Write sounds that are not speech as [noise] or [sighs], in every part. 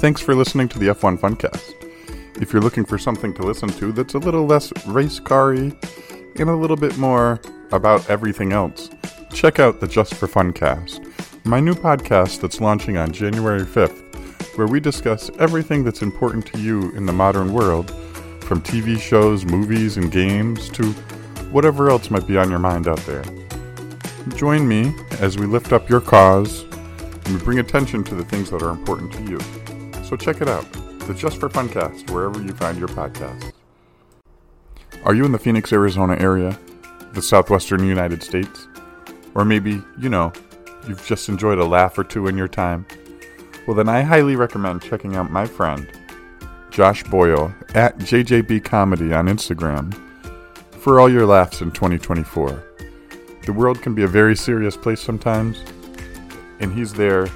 Thanks for listening to the F1 Funcast. If you're looking for something to listen to that's a little less race car and a little bit more about everything else, check out the Just for Funcast, my new podcast that's launching on January 5th, where we discuss everything that's important to you in the modern world, from TV shows, movies, and games to whatever else might be on your mind out there. Join me as we lift up your cause and we bring attention to the things that are important to you. So check it out, the Just for Funcast, wherever you find your podcasts. Are you in the Phoenix, Arizona area, the southwestern United States? Or maybe, you know, you've just enjoyed a laugh or two in your time? Well, then I highly recommend checking out my friend, Josh Boyle, at JJB Comedy on Instagram, for all your laughs in 2024. The world can be a very serious place sometimes, and he's there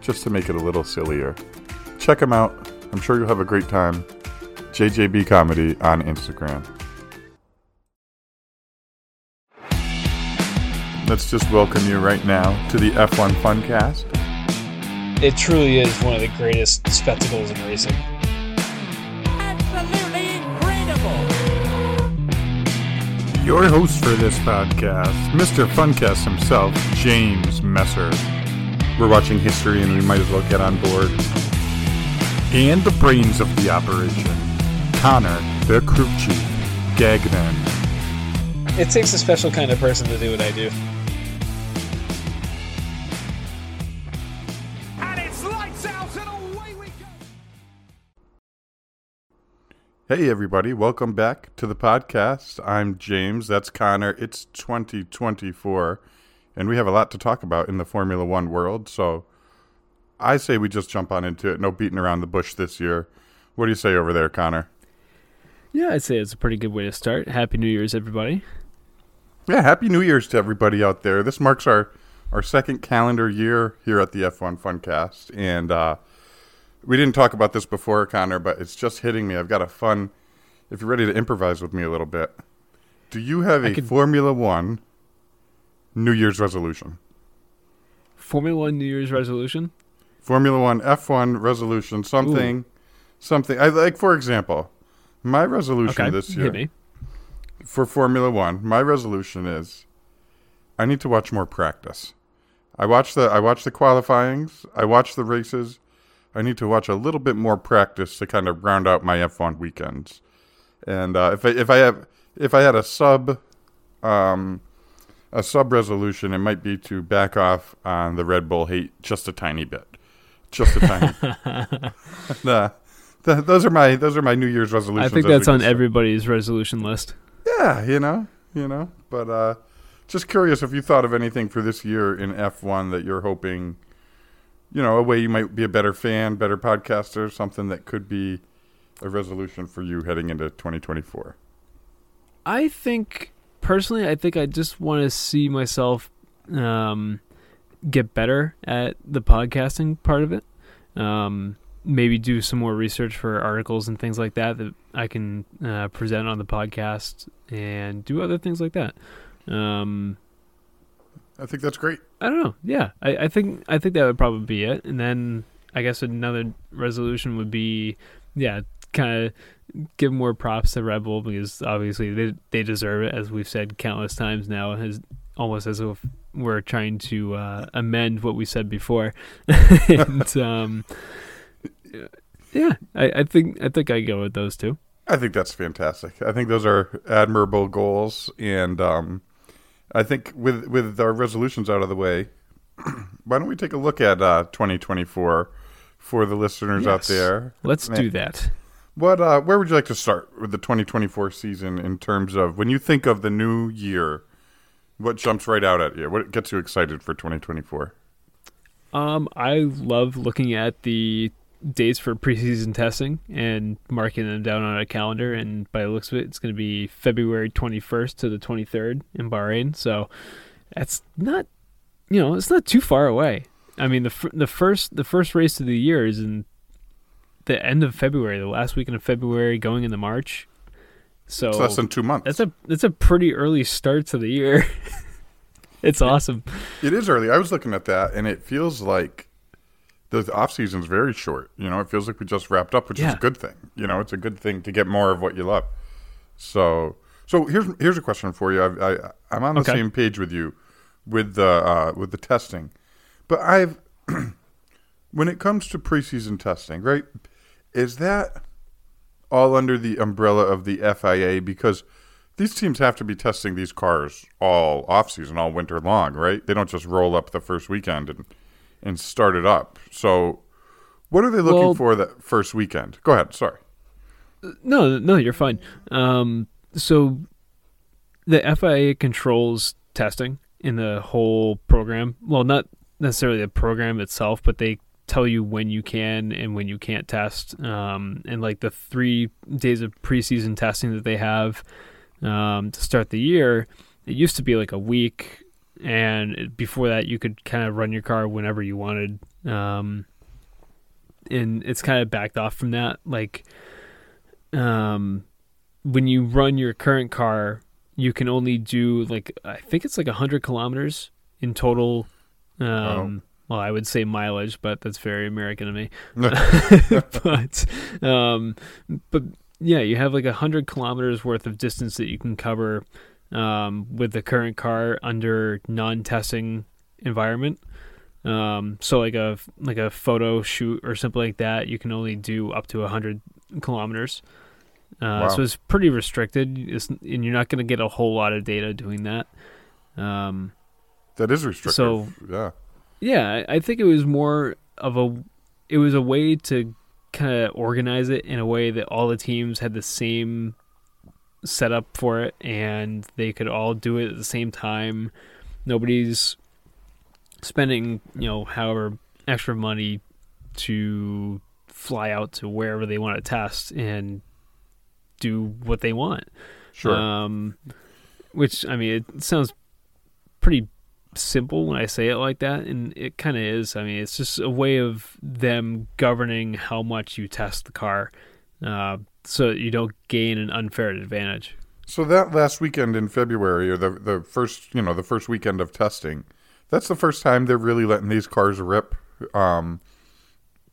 just to make it a little sillier. Check him out. I'm sure you'll have a great time. JJB Comedy on Instagram. Let's just welcome you right now to the F1 Funcast. It truly is one of the greatest spectacles in racing. Absolutely incredible! Your host for this podcast, Mr. Funcast himself, James Messer. We're watching history and we might as well get on board. And the brains of the operation, Connor, the crew chief, Gagnon. It takes a special kind of person to do what I do. And it's lights out and away we go! Hey, everybody, welcome back to the podcast. I'm James, that's Connor. It's 2024, and we have a lot to talk about in the Formula One world, so I say we just jump on into it. No beating around the bush this year. What do you say over there, Connor? Yeah, I'd say it's a pretty good way to start. Happy New Year's, everybody. Yeah, happy New Year's to everybody out there. This marks our our second calendar year here at the F1 Funcast, and uh, we didn't talk about this before, Connor, but it's just hitting me. I've got a fun. If you're ready to improvise with me a little bit, do you have a could- Formula One New Year's resolution? Formula One New Year's resolution. Formula One F1 resolution, something, something. I like, for example, my resolution Okay, this year for Formula One, my resolution is I need to watch more practice. I watch the I watch the qualifyings, I watch the races. I need to watch a little bit more practice to kind of round out my F1 weekends. And uh, if I, if I have if I had a sub um, a sub resolution, it might be to back off on the Red Bull hate just a tiny bit, just a tiny. [laughs] Nah, th- those are my those are my New Year's resolutions. I think that's on everybody's resolution list. Yeah, you know, you know. But uh just curious if you thought of anything for this year in F1 that you're hoping, you know, a way you might be a better fan, better podcaster, something that could be a resolution for you heading into 2024. I think personally, I think I just want to see myself um, get better at the podcasting part of it. Um, maybe do some more research for articles and things like that that I can uh, present on the podcast and do other things like that. Um, I think that's great. I don't know. Yeah, I, I think I think that would probably be it. And then I guess another resolution would be, yeah, kind of give more props to Red Bull because obviously they they deserve it, as we've said countless times now. As almost as if we're trying to uh, amend what we said before. [laughs] and um, yeah, I, I think I think I go with those two. I think that's fantastic. I think those are admirable goals and um I think with with our resolutions out of the way, [clears throat] why don't we take a look at uh 2024 for the listeners out there? Let's do that. What uh where would you like to start with the 2024 season in terms of when you think of the new year? What jumps right out at you? What gets you excited for 2024? Um, I love looking at the dates for preseason testing and marking them down on a calendar. And by the looks of it, it's going to be February 21st to the 23rd in Bahrain. So that's not, you know, it's not too far away. I mean, the the first the first race of the year is in the end of February, the last weekend of February, going into March. So It's less than 2 months. that's a that's a pretty early start to the year. [laughs] it's awesome. It is early. I was looking at that, and it feels like the off season is very short. You know, it feels like we just wrapped up, which is a good thing. You know, it's a good thing to get more of what you love. So, so here's here's a question for you. I, I I'm on the Okay. same page with you with the uh, with the testing, but I've [clears throat] when it comes to preseason testing, right? Is that all under the umbrella of the FIA because these teams have to be testing these cars all off season, all winter long, right? They don't just roll up the first weekend and and start it up. So, what are they looking Well- for that first weekend? Go ahead. Sorry. No, no, you're fine. Um, so the FIA controls testing in the whole program. Well, not necessarily the program itself, but they tell you when you can and when you can't test. Um, and like the three days of preseason testing that they have um, to start the year, it used to be like a week. And before that, you could kind of run your car whenever you wanted. Um, and it's kind of backed off from that. Like, um, when you run your current car, you can only do like I think it's like hundred kilometers in total. Um, Well, I would say mileage, but that's very American to me. [laughs] [laughs] but, um, but yeah, you have like a hundred kilometers worth of distance that you can cover um, with the current car under non-testing environment. Um, so like a like a photo shoot or something like that, you can only do up to a hundred kilometers. Uh, Wow. So it's pretty restricted, it's, and you're not going to get a whole lot of data doing that. Um, That is restricted. So- yeah. Yeah, I think it was more of a it was a way to kind of organize it in a way that all the teams had the same setup for it and they could all do it at the same time. Nobody's spending, you know, however extra money to fly out to wherever they want to test and do what they want. Sure. Um, which I mean, it sounds pretty simple when I say it like that, and it kind of is. I mean, it's just a way of them governing how much you test the car, uh, so that you don't gain an unfair advantage. So that last weekend in February, or the the first, you know, the first weekend of testing, that's the first time they're really letting these cars rip, um,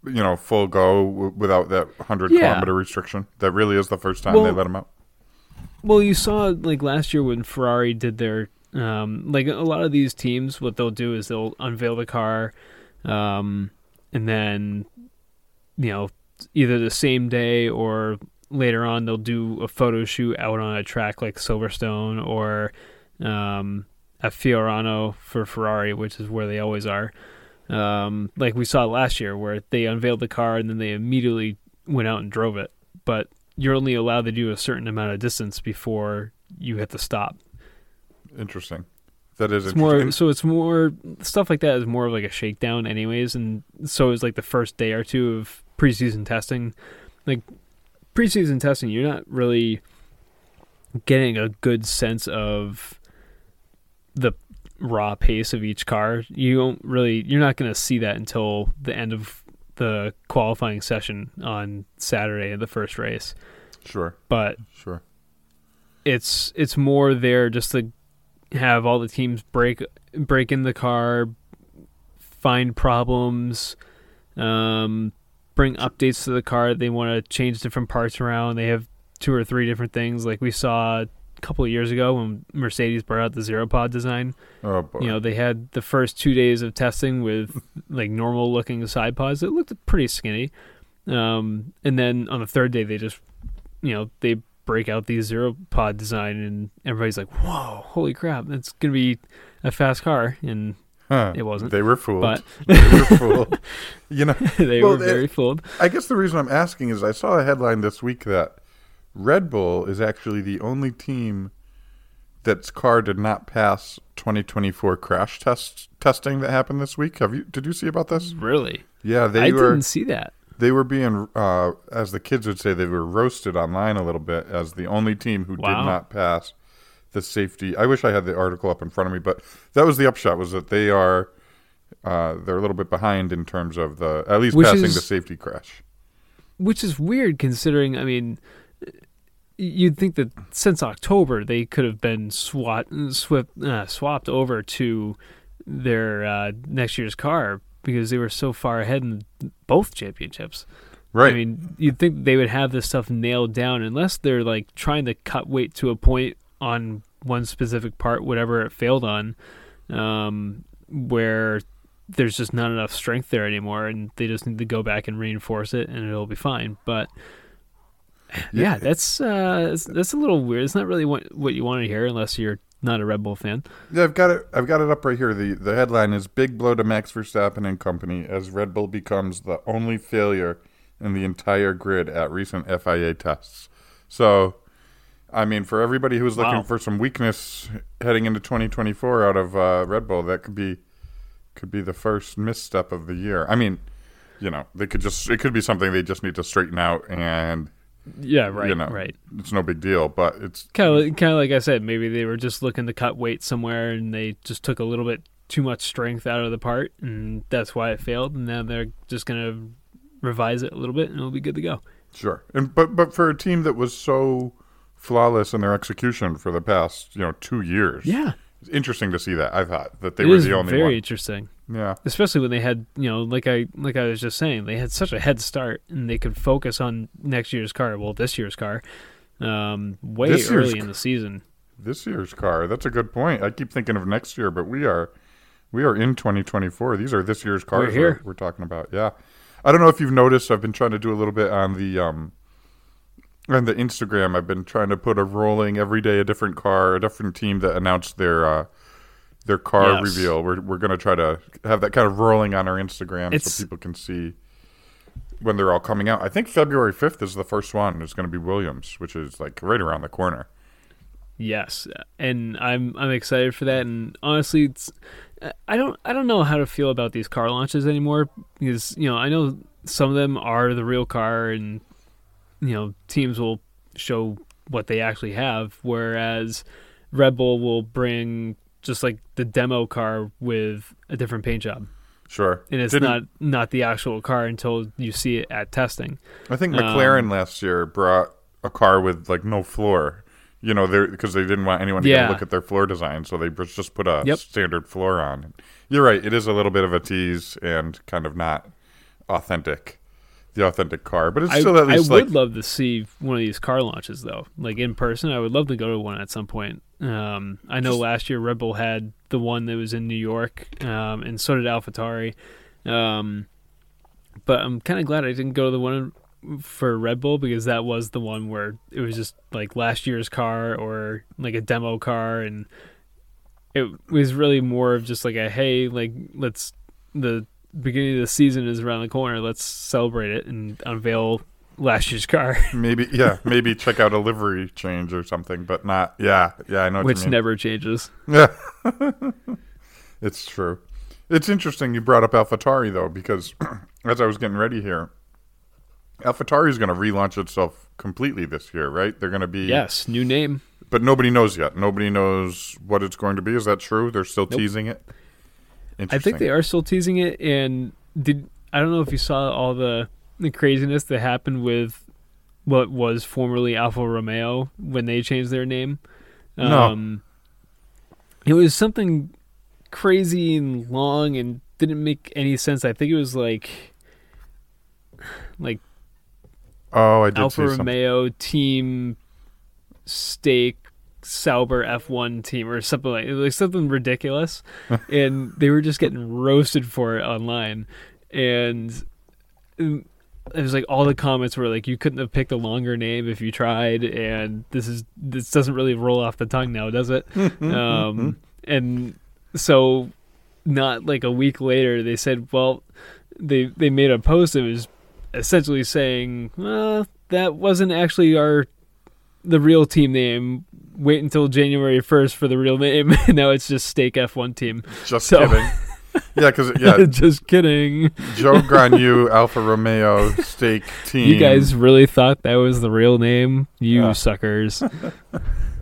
you know, full go w- without that hundred Yeah. kilometer restriction. That really is the first time they let them out. Well, you saw like last year when Ferrari did their um, like a lot of these teams, what they'll do is they'll unveil the car, um, and then you know either the same day or later on they'll do a photo shoot out on a track like Silverstone or um, at Fiorano for Ferrari, which is where they always are. Um, like we saw last year, where they unveiled the car and then they immediately went out and drove it. But you're only allowed to do a certain amount of distance before you hit the stop. Interesting. That is It's more so it's more stuff like that is more of like a shakedown anyways and so it's like the first day or two of preseason testing. Like preseason testing you're not really getting a good sense of the raw pace of each car. You don't really you're not going to see that until the end of the qualifying session on Saturday of the first race. sure, But sure. it's it's more there just to have all the teams break break in the car, find problems, um, bring updates to the car. They want to change different parts around. They have two or three different things, like we saw a couple of years ago when Mercedes brought out the zero pod design. Oh boy. You know, they had the first two days of testing with [laughs] like normal looking side pods. It looked pretty skinny. Um, and then on the third day, they just, you know, they break out the zero pod design, and everybody's like, "Whoa, holy crap! That's gonna be a fast car." And Huh. it wasn't. They were fooled. but [laughs] they were fooled. [laughs] You know, [laughs] they Well, were very fooled. I guess the reason I'm asking is I saw a headline this week that Red Bull is actually the only team that's car did not pass 2024 crash test testing that happened this week. Have you? Did you see about this? Really, Yeah, they I were didn't see that. They were being, uh, as the kids would say, they were roasted online a little bit as the only team who Wow. did not pass the safety. I wish I had the article up in front of me, but that was the upshot: was that they are uh, they're a little bit behind in terms of the at least Which passing is- the safety crash. which is weird considering. I mean, you'd think that since October they could have been swat, swift, uh, swapped over to their uh, next year's car, because they were so far ahead in both championships. Right. I mean, you'd think they would have this stuff nailed down unless they're like trying to cut weight to a point on one specific part, whatever it failed on, um, where there's just not enough strength there anymore, and they just need to go back and reinforce it, and it'll be fine. But yeah, that's uh, that's a little weird. It's not really what what you want to hear unless you're not a Red Bull fan. Yeah, I've got it. I've got it up right here. the The headline is "Big blow to Max Verstappen and company as Red Bull becomes the only failure in the entire grid at recent FIA tests." So, I mean, for everybody who's looking Wow. for some weakness heading into 2024 out of uh, Red Bull, that could be could be the first misstep of the year. I mean, you know, they could just it could be something they just need to straighten out, and Yeah, right, you know, right. it's no big deal. But it's Kind of, kind of like I said, maybe they were just looking to cut weight somewhere, and they just took a little bit too much strength out of the part, and that's why it failed. And now they're just gonna revise it a little bit, and it'll be good to go. Sure, and but but for a team that was so flawless in their execution for the past you know two years, Yeah, it's interesting to see that. I thought that they it were the only very one. interesting, Yeah, especially when they had, you know, like I like I was just saying, they had such a head start, and they could focus on next year's car, well, this year's car, um, way This early in the season. this year's car. That's a good point. I keep thinking of next year, but we are we are in 2024. These are this year's cars here. We're, we're talking about. Yeah, I don't know if you've noticed. I've been trying to do a little bit on the um on the Instagram. I've been trying to put a rolling every day a different car, a different team that announced their. uh their car Yes. reveal. We're we're gonna try to have that kind of rolling on our Instagram It's- so people can see when they're all coming out. I think February fifth is the first one. It's gonna be Williams, which is like right around the corner. Yes, and I'm I'm excited for that. And honestly, it's I don't I don't know how to feel about these car launches anymore because you know I know some of them are the real car, and you know teams will show what they actually have, whereas Red Bull will bring just like the demo car with a different paint job, Sure, and it's Didn't- not not the actual car until you see it at testing. I think McLaren Um, last year brought a car with like no floor. You know, because they didn't want anyone to Yeah. look at their floor design, so they just put a Yep. standard floor on. You're right; it is a little bit of a tease and kind of not authentic, the authentic car. But it's I, still at I least would love to see one of these car launches though, like in person. I would love to go to one at some point. Um, I know Just- last year Red Bull had the one that was in New York, um, and so did AlphaTauri. Um, but I'm kind of glad I didn't go to the one for Red Bull because that was the one where it was just like last year's car or like a demo car, and it was really more of just like a hey, like let's the beginning of the season is around the corner. Let's celebrate it and unveil last year's car, [laughs] maybe yeah, maybe check out a livery change or something, but not yeah, yeah. I know what which you mean. never changes. Yeah, [laughs] it's true. It's interesting you brought up AlphaTauri though, because [clears throat] as I was getting ready here, AlphaTauri is going to relaunch itself completely this year, right? They're going to be Yes, new name. but nobody knows yet. Nobody knows what it's going to be. Is that true? They're still Nope. teasing it. I think they are still teasing it. And did I don't know if you saw all the the craziness that happened with what was formerly Alfa Romeo when they changed their name. No. Um, it was something crazy and long and didn't make any sense. I think it was like like Oh, I did Alfa see something. Romeo team Stake Sauber F1 team or something like like something ridiculous, [laughs] and they were just getting roasted for it online, and um, it was like all the comments were like you couldn't have picked a longer name if you tried, and this is this doesn't really roll off the tongue now, does it? [laughs] um, and so not like a week later they said, well, they they made a post that was essentially saying, well, that wasn't actually our the real team name. Wait until January first for the real name. [laughs] now it's just Stake F1 team. Just So- kidding. [laughs] Yeah, because yeah, [laughs] just kidding. Joe Granu, Alfa Romeo Stake team. You guys really thought that was the real name? You Yeah. suckers.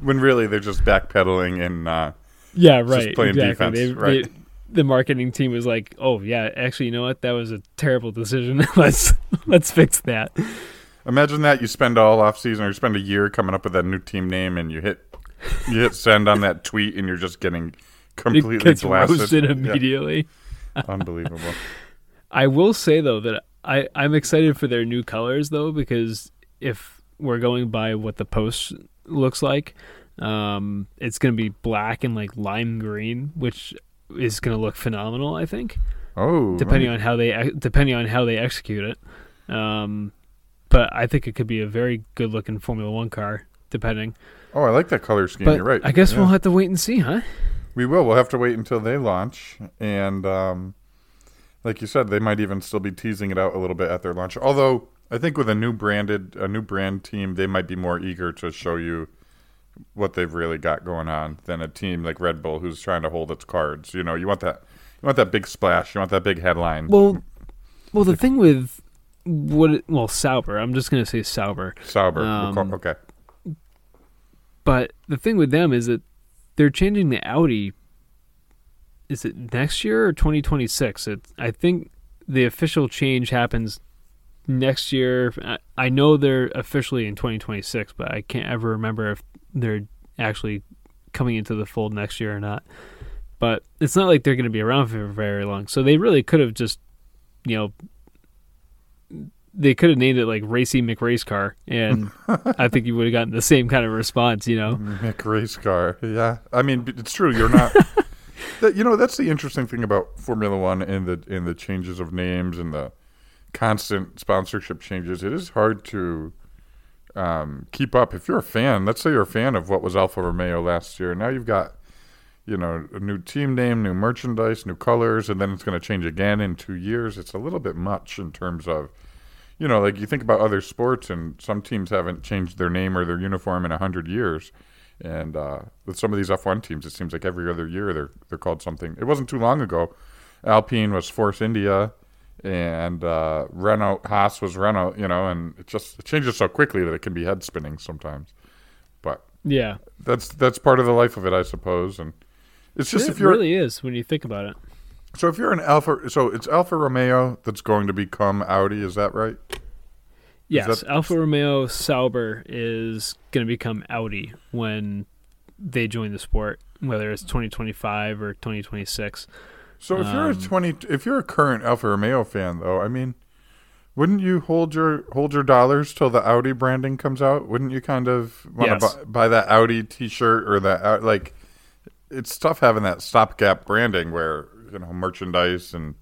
when really they're just backpedaling and uh, Yeah, Just right. playing exactly. defense, They- right. they- the marketing team was like, "Oh yeah, actually, you know what? That was a terrible decision. let's let's fix that." Imagine that you spend all off season or you spend a year coming up with that new team name and you hit you hit send on that tweet and you're just getting It completely gets blasted. roasted Yeah, immediately. unbelievable. [laughs] I will say though that I I'm excited for their new colors though because if we're going by what the post looks like, um, it's gonna be black and like lime green, which is gonna look phenomenal. I think Oh, depending let on how they depending on how they execute it. Um, but I think it could be a very good looking Formula One car, depending. oh, I like that color scheme. But You're right. I guess Yeah. we'll have to wait and see, huh? We will. We'll have to wait until they launch, and um, like you said, they might even still be teasing it out a little bit at their launch. Although I think with a new branded, a new brand team, they might be more eager to show you what they've really got going on than a team like Red Bull who's trying to hold its cards. You know, you want that, you want that big splash, you want that big headline. Well, well, the thing with what it, well Sauber, I'm just gonna say Sauber, Sauber, um, okay. but the thing with them is that they're changing the Audi. Is it next year or 2026? It, I think the official change happens next year. I, I know they're officially in 2026, but I can't ever remember if they're actually coming into the fold next year or not. But it's not like they're going to be around for very long. So they really could have just, you know, they could have named it like Racy McRace Car, and [laughs] I think you would have gotten the same kind of response, you know. Mick race car. Yeah, I mean it's true. You're not. [laughs] that, you know that's the interesting thing about Formula One and the and the changes of names and the constant sponsorship changes. It is hard to um, keep up if you're a fan. Let's say you're a fan of what was Alfa Romeo last year. Now you've got you know a new team name, new merchandise, new colors, and then it's going to change again in two years. It's a little bit much in terms of you know, like you think about other sports, and some teams haven't changed their name or their uniform in a hundred years. And uh, with some of these F1 teams, it seems like every other year they're they're called something. It wasn't too long ago. Alpine was Force India, and uh, Renault Haas was Renault. You know, and it just it changes so quickly that it can be head spinning sometimes. But Yeah, that's that's part of the life of it, I suppose. And it's just it if you're really is when you think about it. So if you're an Alpha, so it's Alfa Romeo that's going to become Audi. Is that right? Yes, that- Alfa Romeo Sauber is going to become Audi when they join the sport, whether it's 2025 or 2026. So if you're a Um, twenty, if you're a current Alfa Romeo fan, though, I mean, wouldn't you hold your hold your dollars till the Audi branding comes out? Wouldn't you kind of want to Yes. buy, buy that Audi T-shirt or that like? It's tough having that stopgap branding where you know merchandise and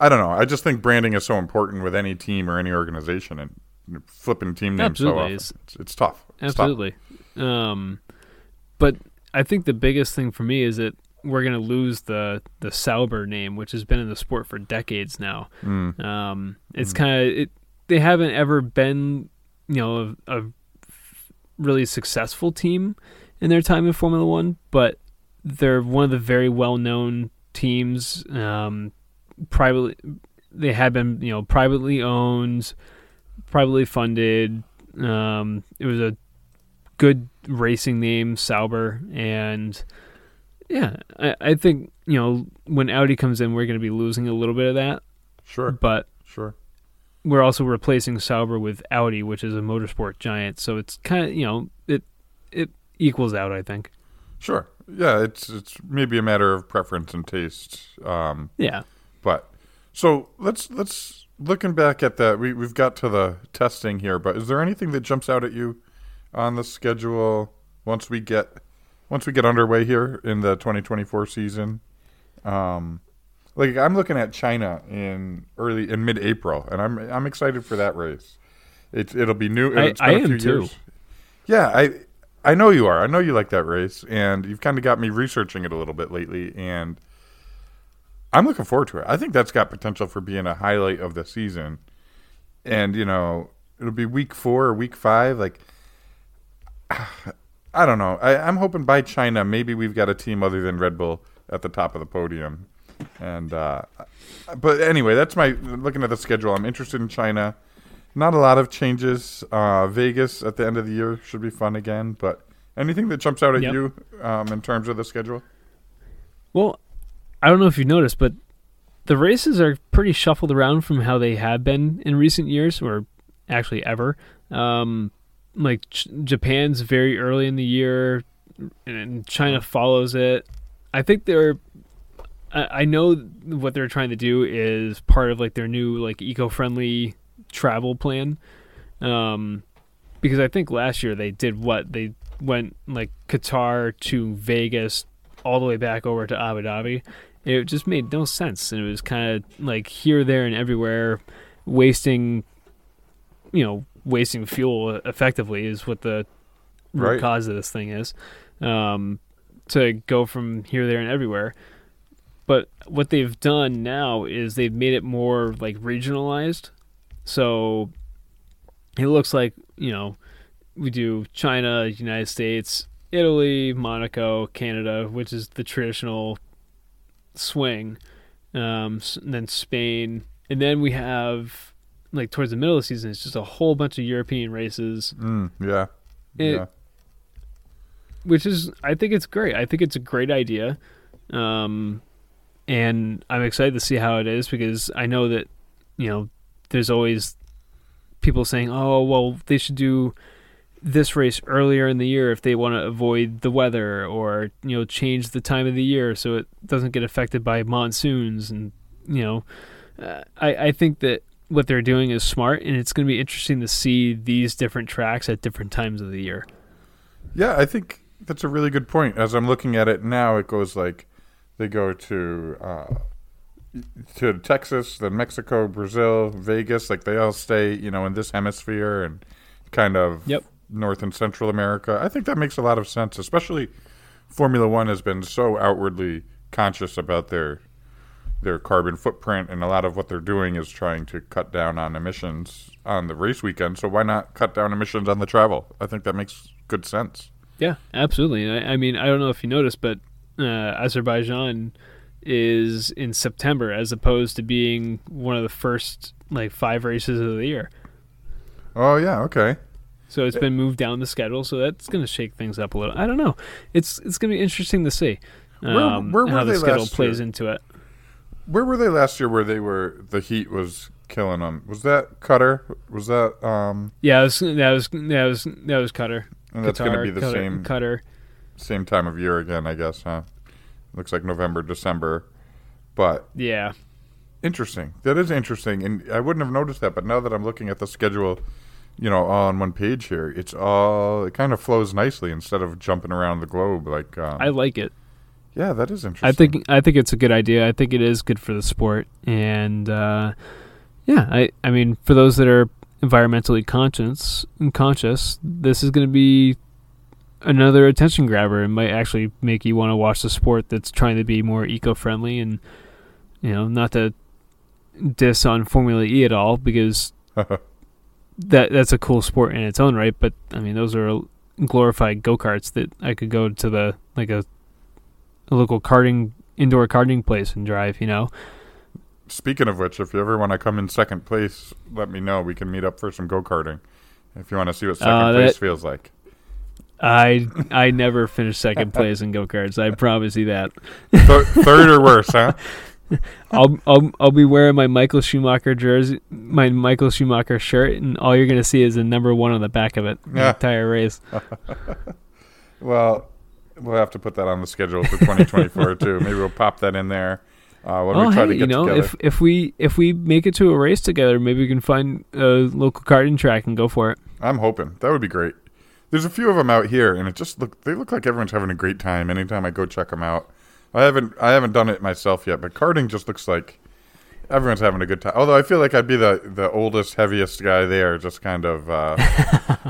I don't know. I just think branding is so important with any team or any organization, and flipping team names so often. It's- It's, tough. It's tough. Absolutely. Um, but I think the biggest thing for me is that we're going to lose the the Sauber name, which has been in the sport for decades now. Mm. Um, it's kind of it. They haven't ever been, you know, a, a really successful team in their time in Formula One, but they're one of the very well known teams. Um, privately, they had been, you know, privately owned, privately funded. Um, it was a good racing name, Sauber, and yeah, I, I think you know when Audi comes in, we're going to be losing a little bit of that, Sure, but sure. we're also replacing Sauber with Audi, which is a motorsport giant. So it's kind of you know it it equals out. I think. Sure. Yeah, it's it's maybe a matter of preference and taste. Um, Yeah. but so let's let's looking back at that. We we've got to the testing here, but is there anything that jumps out at you on the schedule once we get once we get underway here in the 2024 season? Um, like I'm looking at China in early in mid-April, and I'm I'm excited for that race. It's it'll be new. I- It's been I a am few too. years. Yeah, I I know you are. I know you like that race, and you've kind of got me researching it a little bit lately, and I'm looking forward to it. I think that's got potential for being a highlight of the season. And you know, it'll be week four or week five. Like, [sighs] I don't know. I, I'm hoping by China, maybe we've got a team other than Red Bull at the top of the podium. And uh, but anyway, that's my looking at the schedule. I'm interested in China. Not a lot of changes. Uh, Vegas at the end of the year should be fun again. But anything that jumps out at Yep. you um, in terms of the schedule? Well, I don't know if you've noticed, but the races are pretty shuffled around from how they have been in recent years, or actually ever. Um, like Ch- Japan's very early in the year, and China follows it. I think they're I, I know what they're trying to do is part of like their new like eco-friendly travel plan. Um, because I think last year they did what they went like Qatar to Vegas, all the way back over to Abu Dhabi. It just made no sense, and it was kind of like here, there, and everywhere, wasting, you know, wasting fuel effectively is what the root Right. cause of this thing is. Um, to go from here, there, and everywhere. But what they've done now is they've made it more like regionalized. So it looks like, you know, we do China, United States, Italy, Monaco, Canada, which is the traditional swing. Um, and then Spain. And then we have, like, towards the middle of the season, it's just a whole bunch of European races Mm, yeah. It- yeah. which is I think it's great. I think it's a great idea, um, and I'm excited to see how it is because I know that you know there's always people saying, "Oh, well, they should do this race earlier in the year if they want to avoid the weather, or you know, change the time of the year so it doesn't get affected by monsoons." And you know, uh, I I think that what they're doing is smart, and it's going to be interesting to see these different tracks at different times of the year. Yeah, I think that's a really good point. As I'm looking at it now, it goes like they go to uh, to Texas, then Mexico, Brazil, Vegas. Like they all stay, you know, in this hemisphere and kind of Yep. North and Central America. I think that makes a lot of sense, especially Formula One has been so outwardly conscious about their their carbon footprint, and a lot of what they're doing is trying to cut down on emissions on the race weekend. So why not cut down emissions on the travel? I think that makes good sense. Yeah, absolutely. I, I mean, I don't know if you noticed, but uh, Azerbaijan is in September as opposed to being one of the first like five races of the year. Oh yeah, okay. So it's been moved down the schedule, so that's going to shake things up a little. I don't know. It's it's going to be interesting to see Where- um, where were how the schedule plays year? into it. Where were they last year? Where they were, the heat was killing them. Was that Qatar? Was that um? Yeah, that was that was that was, that was Qatar. And that's going to be the Qatar- same Qatar. same time of year again, I guess, huh? Looks like November, December, but Yeah, interesting. That is interesting, and I wouldn't have noticed that, but now that I'm looking at the schedule, you know, all on one page here, it's all it kind of flows nicely instead of jumping around the globe. Like, um, I like it. yeah, that is interesting. I think I think it's a good idea. I think it is good for the sport, and uh, yeah, I I mean, for those that are environmentally conscious conscious, this is going to be another attention grabber. It might actually make you want to watch the sport that's trying to be more eco-friendly, and you know, not to diss on Formula E at all because [laughs] that that's a cool sport in its own right. But I mean, those are glorified go karts that I could go to the like a a local karting indoor karting place and drive. You know, Speaking of which, if you ever want to come in second place, let me know. We can meet up for some go karting. If you want to see what second Uh, place feels like. I I never finish second place in go karts. I promise you that. Th- third or worse, huh? [laughs] I'll I'll I'll be wearing my Michael Schumacher jersey, my Michael Schumacher shirt, and all you're gonna see is the number one on the back of it the Yeah. entire race. [laughs] Well, we'll have to put that on the schedule for 2024 [laughs] too. Maybe we'll pop that in there uh, when oh we try hey, you know, together. if if we if we make it to a race together, maybe we can find a local karting track and go for it. I'm hoping that would be great. There's a few of them out here, and it just look they look like everyone's having a great time. Anytime I go check them out, I haven't I haven't done it myself yet, but karting just looks like everyone's having a good time. Although I feel like I'd be the the oldest, heaviest guy there, just kind of uh,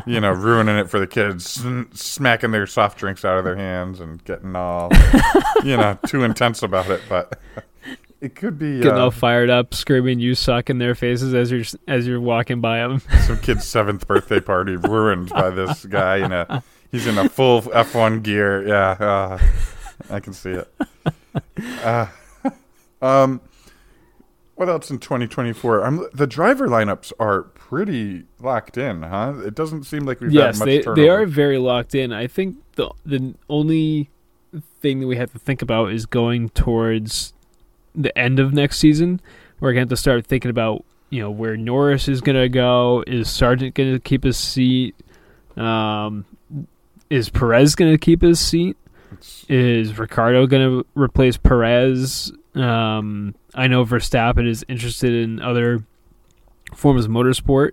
[laughs] you know ruining it for the kids, sn- smacking their soft drinks out of their hands and getting all [laughs] you know too intense about it. But it could be Getting uh, all fired up, screaming "You suck" in their faces as you're as you're walking by them. [laughs] some kid's seventh birthday party ruined by this guy in a he's in a full F1 gear. Yeah, uh, I can see it. Uh, [laughs] um, what else in 2024? I'm, the driver lineups are pretty locked in, huh? It doesn't seem like we've yes, had much they turnover. they are very locked in. I think the the only thing that we have to think about is going towards the end of next season. We're gonna have to start thinking about you know where Norris is gonna go. Is Sargeant gonna keep his seat? Um, is Perez gonna keep his seat? Is Ricciardo gonna replace Perez? Um, I know Verstappen is interested in other forms of motorsport,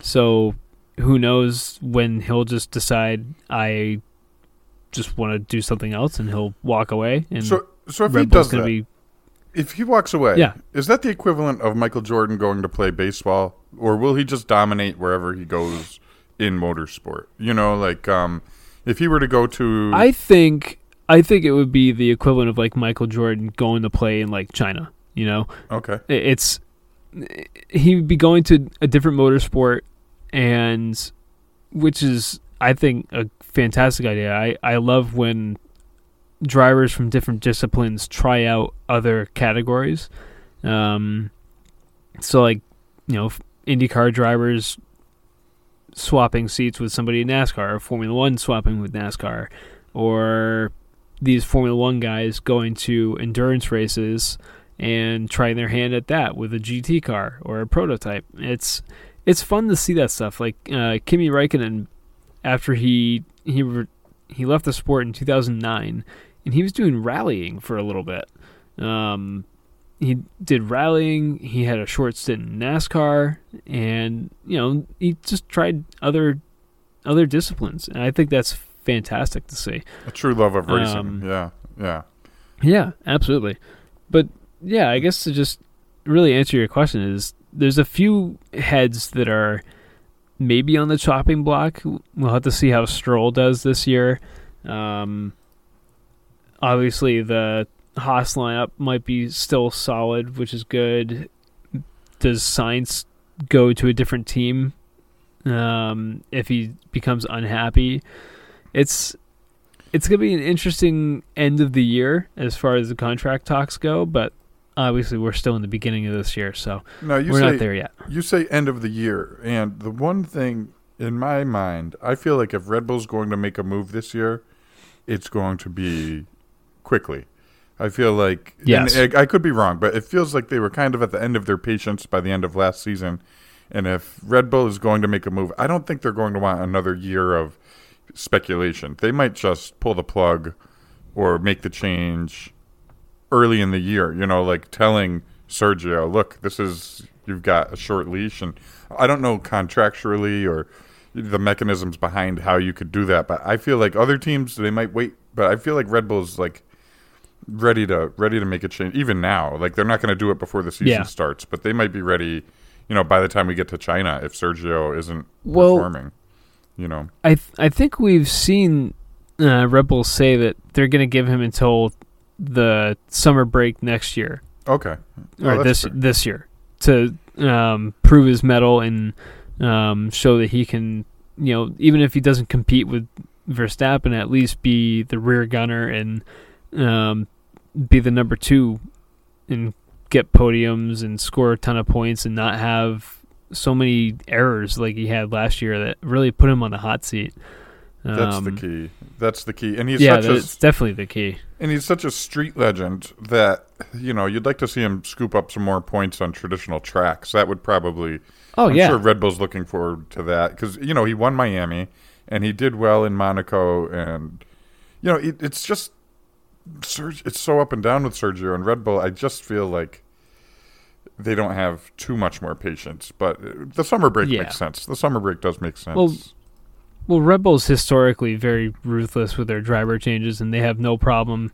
so who knows when he'll just decide I just want to do something else and he'll walk away and So, so if he Red Bull's does going that, to be if he walks away, Yeah. is that the equivalent of Michael Jordan going to play baseball, or will he just dominate wherever he goes in motorsport? You know, like um, if he were to go to, I think I think it would be the equivalent of like Michael Jordan going to play in like China. You know, okay, it's he would be going to a different motorsport, and which is I think a fantastic idea. I I love when drivers from different disciplines try out other categories. Um, so like you know, IndyCar drivers swapping seats with somebody in NASCAR, or Formula One swapping with NASCAR, or these Formula One guys going to endurance races and trying their hand at that with a GT car or a prototype. It's it's fun to see that stuff. Like uh, Kimi Räikkönen, after he he re- he left the sport in 2009, and he was doing rallying for a little bit. Um, he did rallying. He had a short stint in NASCAR, and you know he just tried other other disciplines, and I think that's fantastic to see. a true love of racing. Um, yeah, yeah. Yeah, absolutely. But yeah, I guess to just really answer your question is there's a few heads that are maybe on the chopping block. We'll have to see how Stroll does this year. Um, obviously, the Haas lineup might be still solid, which is good. Does Sainz go to a different team um, if he becomes unhappy? It's it's going to be an interesting end of the year as far as the contract talks go, but obviously we're still in the beginning of this year, so No, we're say not there yet. you say end of the year, and the one thing in my mind, I feel like if Red Bull's going to make a move this year, it's going to be quickly. I feel like, and Yes. I, I could be wrong, but it feels like they were kind of at the end of their patience by the end of last season. And if Red Bull is going to make a move, I don't think they're going to want another year of speculation. They might just pull the plug or make the change early in the year, you know, like telling Sergio, look, this is you've got a short leash and I don't know contractually or the mechanisms behind how you could do that, but I feel like other teams they might wait, but I feel like Red Bull's like ready to ready to make a change even now. Like they're not going to do it before the season Yeah. starts, but they might be ready, you know, by the time we get to China if Sergio isn't Well- performing, you know. I th- I think we've seen uh, Red Bull say that they're going to give him until the summer break next year Okay. Oh, or this fair. this year to um, prove his mettle and um, show that he can, you know, even if he doesn't compete with Verstappen, at least be the rear gunner and um, be the number two and get podiums and score a ton of points and not have so many errors like he had last year that really put him on the hot seat. That's the Um, key. That's the key. And he's yeah, such a definitely the key. And he's such a street legend that you know you'd like to see him scoop up some more points on traditional tracks. That would probably. Oh I'm yeah, sure Red Bull's looking forward to that because you know he won Miami and he did well in Monaco and you know it, it's just Serg- it's so up and down with Sergio and Red Bull. I just feel like they don't have too much more patience. But the summer break Yeah. makes sense. The summer break does make sense. Well, Well, Red Bull's historically very ruthless with their driver changes, and they have no problem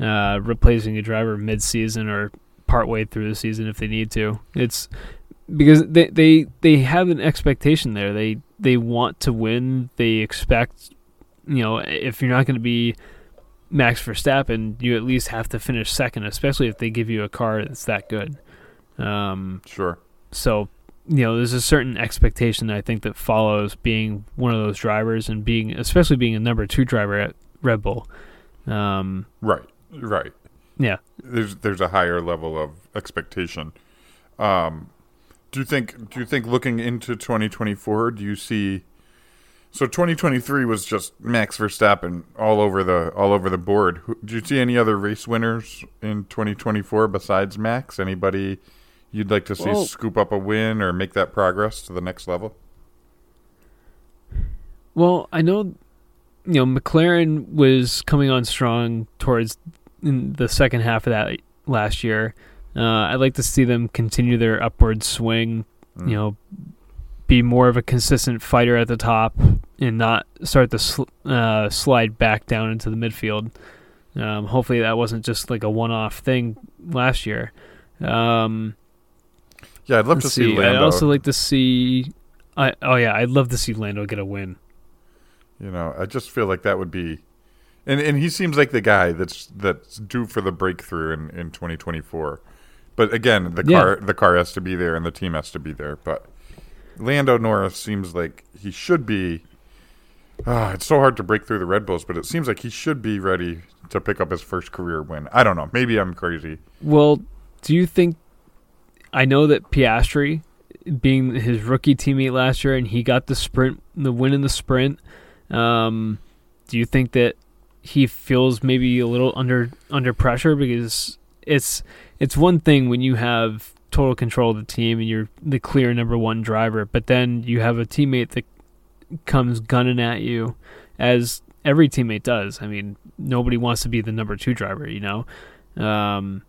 uh, replacing a driver mid-season or partway through the season if they need to. It's because they they they have an expectation there. They they want to win. They expect, you know, if you're not going to be Max Verstappen, you at least have to finish second, especially if they give you a car that's that good. Um, sure. so, you know, there's a certain expectation I think that follows being one of those drivers and being, especially being a number two driver at Red Bull. Um, Right. Right. yeah. there's there's a higher level of expectation. Um, do you think do you think looking into 2024, do you see? So 2023 was just Max Verstappen all over the all over the board. Do you see any other race winners in 2024 besides Max? Anybody you'd like to see Well- scoop up a win or make that progress to the next level? Well, I know, you know, McLaren was coming on strong towards in the second half of that last year. Uh, I'd like to see them continue their upward swing. Mm. You know, be more of a consistent fighter at the top and not start to sl- uh, slide back down into the midfield. Um, hopefully, that wasn't just like a one-off thing last year. Um, Yeah, I'd love to see, I'd also like to see. I, oh yeah, I'd love to see Lando get a win. You know, I just feel like that would be, and and he seems like the guy that's that's due for the breakthrough in in 2024. But again, the Yeah. car the car has to be there and the team has to be there. But Lando Norris seems like he should be. Ah, it's so hard to break through the Red Bulls, but it seems like he should be ready to pick up his first career win. I don't know. Maybe I'm crazy. Well, do you think? I know that Piastri, being his rookie teammate last year, and he got the sprint, the win in the sprint. Um, do you think that he feels maybe a little under under pressure because it's it's one thing when you have total control of the team and you're the clear number one driver, but then you have a teammate that comes gunning at you, as every teammate does. I mean, nobody wants to be the number two driver, you know. Um,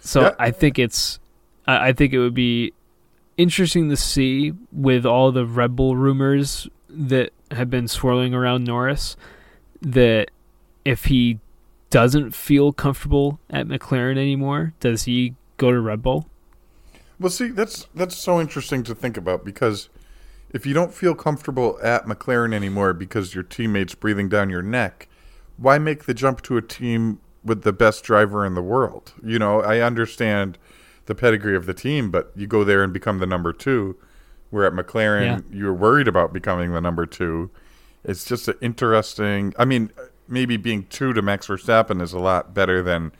so Yeah. I think it's, I I think it would be interesting to see with all the Red Bull rumors that have been swirling around Norris, that if he doesn't feel comfortable at McLaren anymore, does he go to Red Bull? Well, see, that's that's so interesting to think about because if you don't feel comfortable at McLaren anymore because your teammates breathing down your neck, why make the jump to a team with the best driver in the world? You know, I understand the pedigree of the team, but you go there and become the number two. Where at McLaren, Yeah. you're worried about becoming the number two. It's just an interesting. I mean, maybe being two to Max Verstappen is a lot better than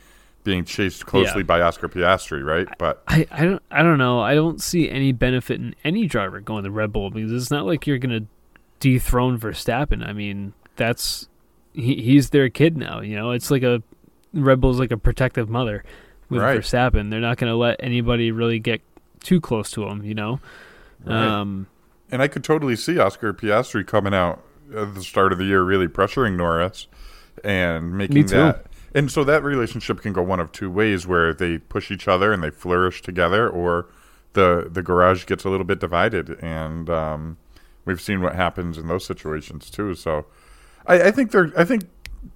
being chased closely Yeah. by Oscar Piastri, right? But I, I don't I don't know. I don't see any benefit in any driver going to Red Bull because it's not like you're gonna dethrone Verstappen. I mean, that's he, he's their kid now. You know, it's like a Red Bull's like a protective mother with Right. Verstappen. They're not gonna let anybody really get too close to him. You know, Right. um, And I could totally see Oscar Piastri coming out at the start of the year, really pressuring Norris and making that. And so that relationship can go one of two ways, where they push each other and they flourish together, or the the garage gets a little bit divided. And um, we've seen what happens in those situations too. So I, I think they're I think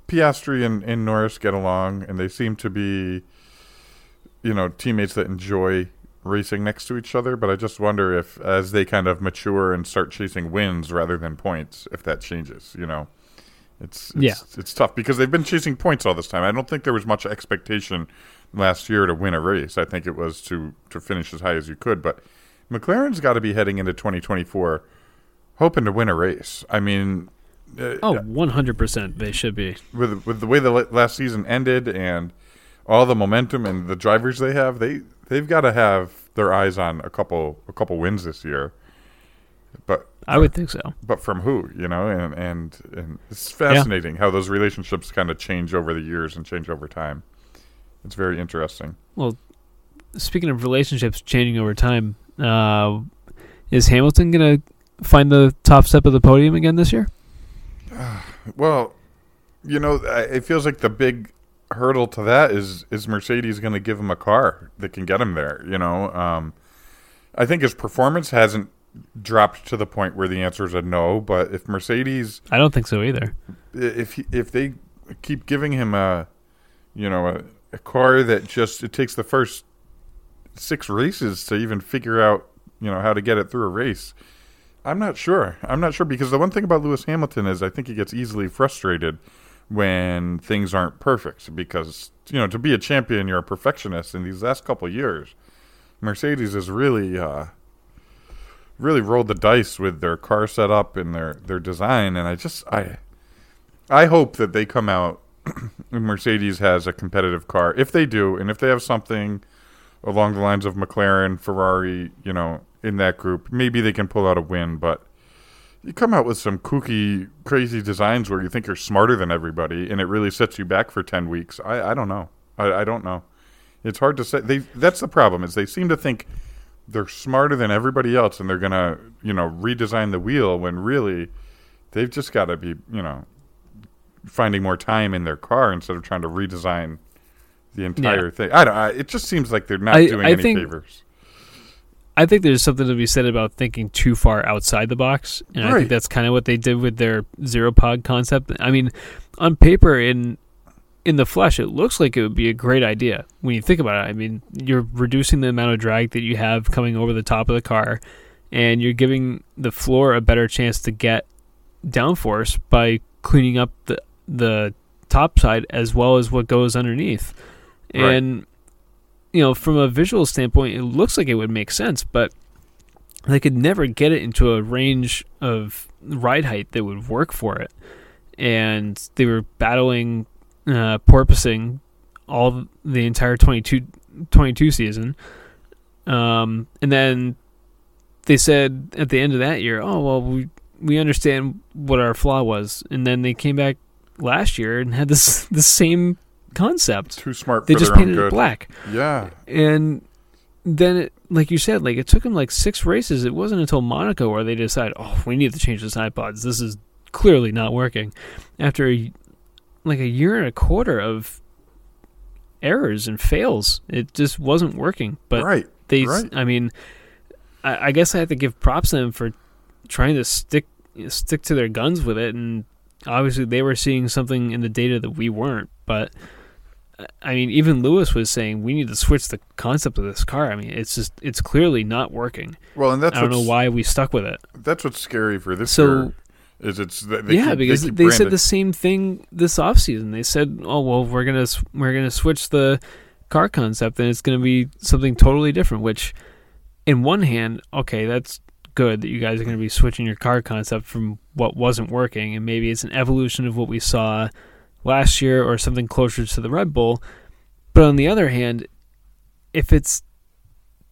Piastri and, and Norris get along, and they seem to be, you know, teammates that enjoy racing next to each other. But I just wonder if, as they kind of mature and start chasing wins rather than points, if that changes. You know, it's, it's Yeah. it's tough because they've been chasing points all this time. I don't think there was much expectation last year to win a race. I think it was to to finish as high as you could. But McLaren's got to be heading into 2024 hoping to win a race. I mean. uh, oh, 100 percent they should be. with with the way the last season ended and all the momentum and the drivers they have, they they've got to have their eyes on a couple a couple wins this year. But I would think so. but from who, you know, and and, and it's fascinating how those relationships kind of change over the years and change over time. It's very interesting. Well, speaking of relationships changing over time, uh, is Hamilton gonna find the top step of the podium again this year? [sighs] Well, you know, it feels like the big hurdle to that is is Mercedes going to give him a car that can get him there. You know, um, I think his performance hasn't dropped to the point where the answer is a no. But if Mercedes, I don't think so either. if he, if they keep giving him a, you know, a, a car that just it takes the first six races to even figure out, you know, how to get it through a race. I'm not sure. I'm not sure because the one thing about Lewis Hamilton is I think he gets easily frustrated when things aren't perfect because you know to be a champion you're a perfectionist in these last couple of years Mercedes has really uh really rolled the dice with their car setup and their their design and I just I I hope that they come out [clears throat] and Mercedes has a competitive car if they do and if they have something along the lines of McLaren Ferrari you know in that group maybe they can pull out a win but you come out with some kooky, crazy designs where you think you're smarter than everybody, and it really sets you back for ten weeks. I, I don't know. I, I don't know. It's hard to say. They that's the problem is they seem to think they're smarter than everybody else, and they're gonna you know redesign the wheel when really they've just got to be you know finding more time in their car instead of trying to redesign the entire thing. I don't. I, it just seems like they're not I- doing I any think- favors. I think there's something to be said about thinking too far outside the box, and I think that's kind of what they did with their zero pod concept. I mean, on paper, in in the flesh, it looks like it would be a great idea when you think about it. I mean, you're reducing the amount of drag that you have coming over the top of the car, and you're giving the floor a better chance to get downforce by cleaning up the the top side as well as what goes underneath. Right. And you know, from a visual standpoint, it looks like it would make sense, but they could never get it into a range of ride height that would work for it. And they were battling uh, porpoising all the entire 22, 22 season. Um, and then they said at the end of that year, oh, well, we, we understand what our flaw was. And then they came back last year and had this [laughs] the same concept. Too smart They for just their own painted it black Yeah. and then it, like you said like it took them like six races it wasn't until monaco where they decided oh we need to change the side pods this is clearly not working after a, like a year and a quarter of errors and fails it just wasn't working but right. they right. i mean I, I guess i have to give props to them for trying to stick stick to their guns with it and obviously they were seeing something in the data that we weren't but I mean, even Lewis was saying we need to switch the concept of this car. I mean, it's just it's clearly not working. Well, and that's I don't know why we stuck with it. that's what's scary for this So- year. Is it's they yeah, keep, because they, they, said the same thing this offseason. They said, "Oh well, we're gonna we're gonna switch the car concept, and it's gonna be something totally different." Which, in one hand, okay, that's good that you guys are gonna be switching your car concept from what wasn't working, and maybe it's an evolution of what we saw last year or something closer to the Red Bull. But on the other hand, if it's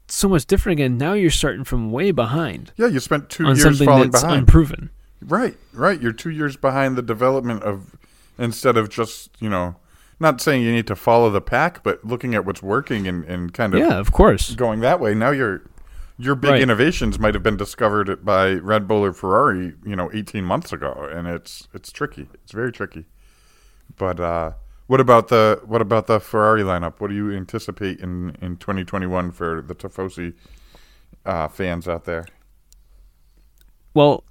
so much different again, now you're starting from way behind Yeah, you spent two on years something falling that's behind. unproven. Right, right. You're two years behind the development of instead of just you know, not saying you need to follow the pack, but looking at what's working and, and kind of Yeah, of course. going that way. Now your your big Right. innovations might have been discovered by Red Bull or Ferrari, you know, 18 months ago, and it's it's tricky. It's very tricky. But uh, what about the what about the Ferrari lineup? What do you anticipate in in 2021 for the Tifosi uh, fans out there? Well,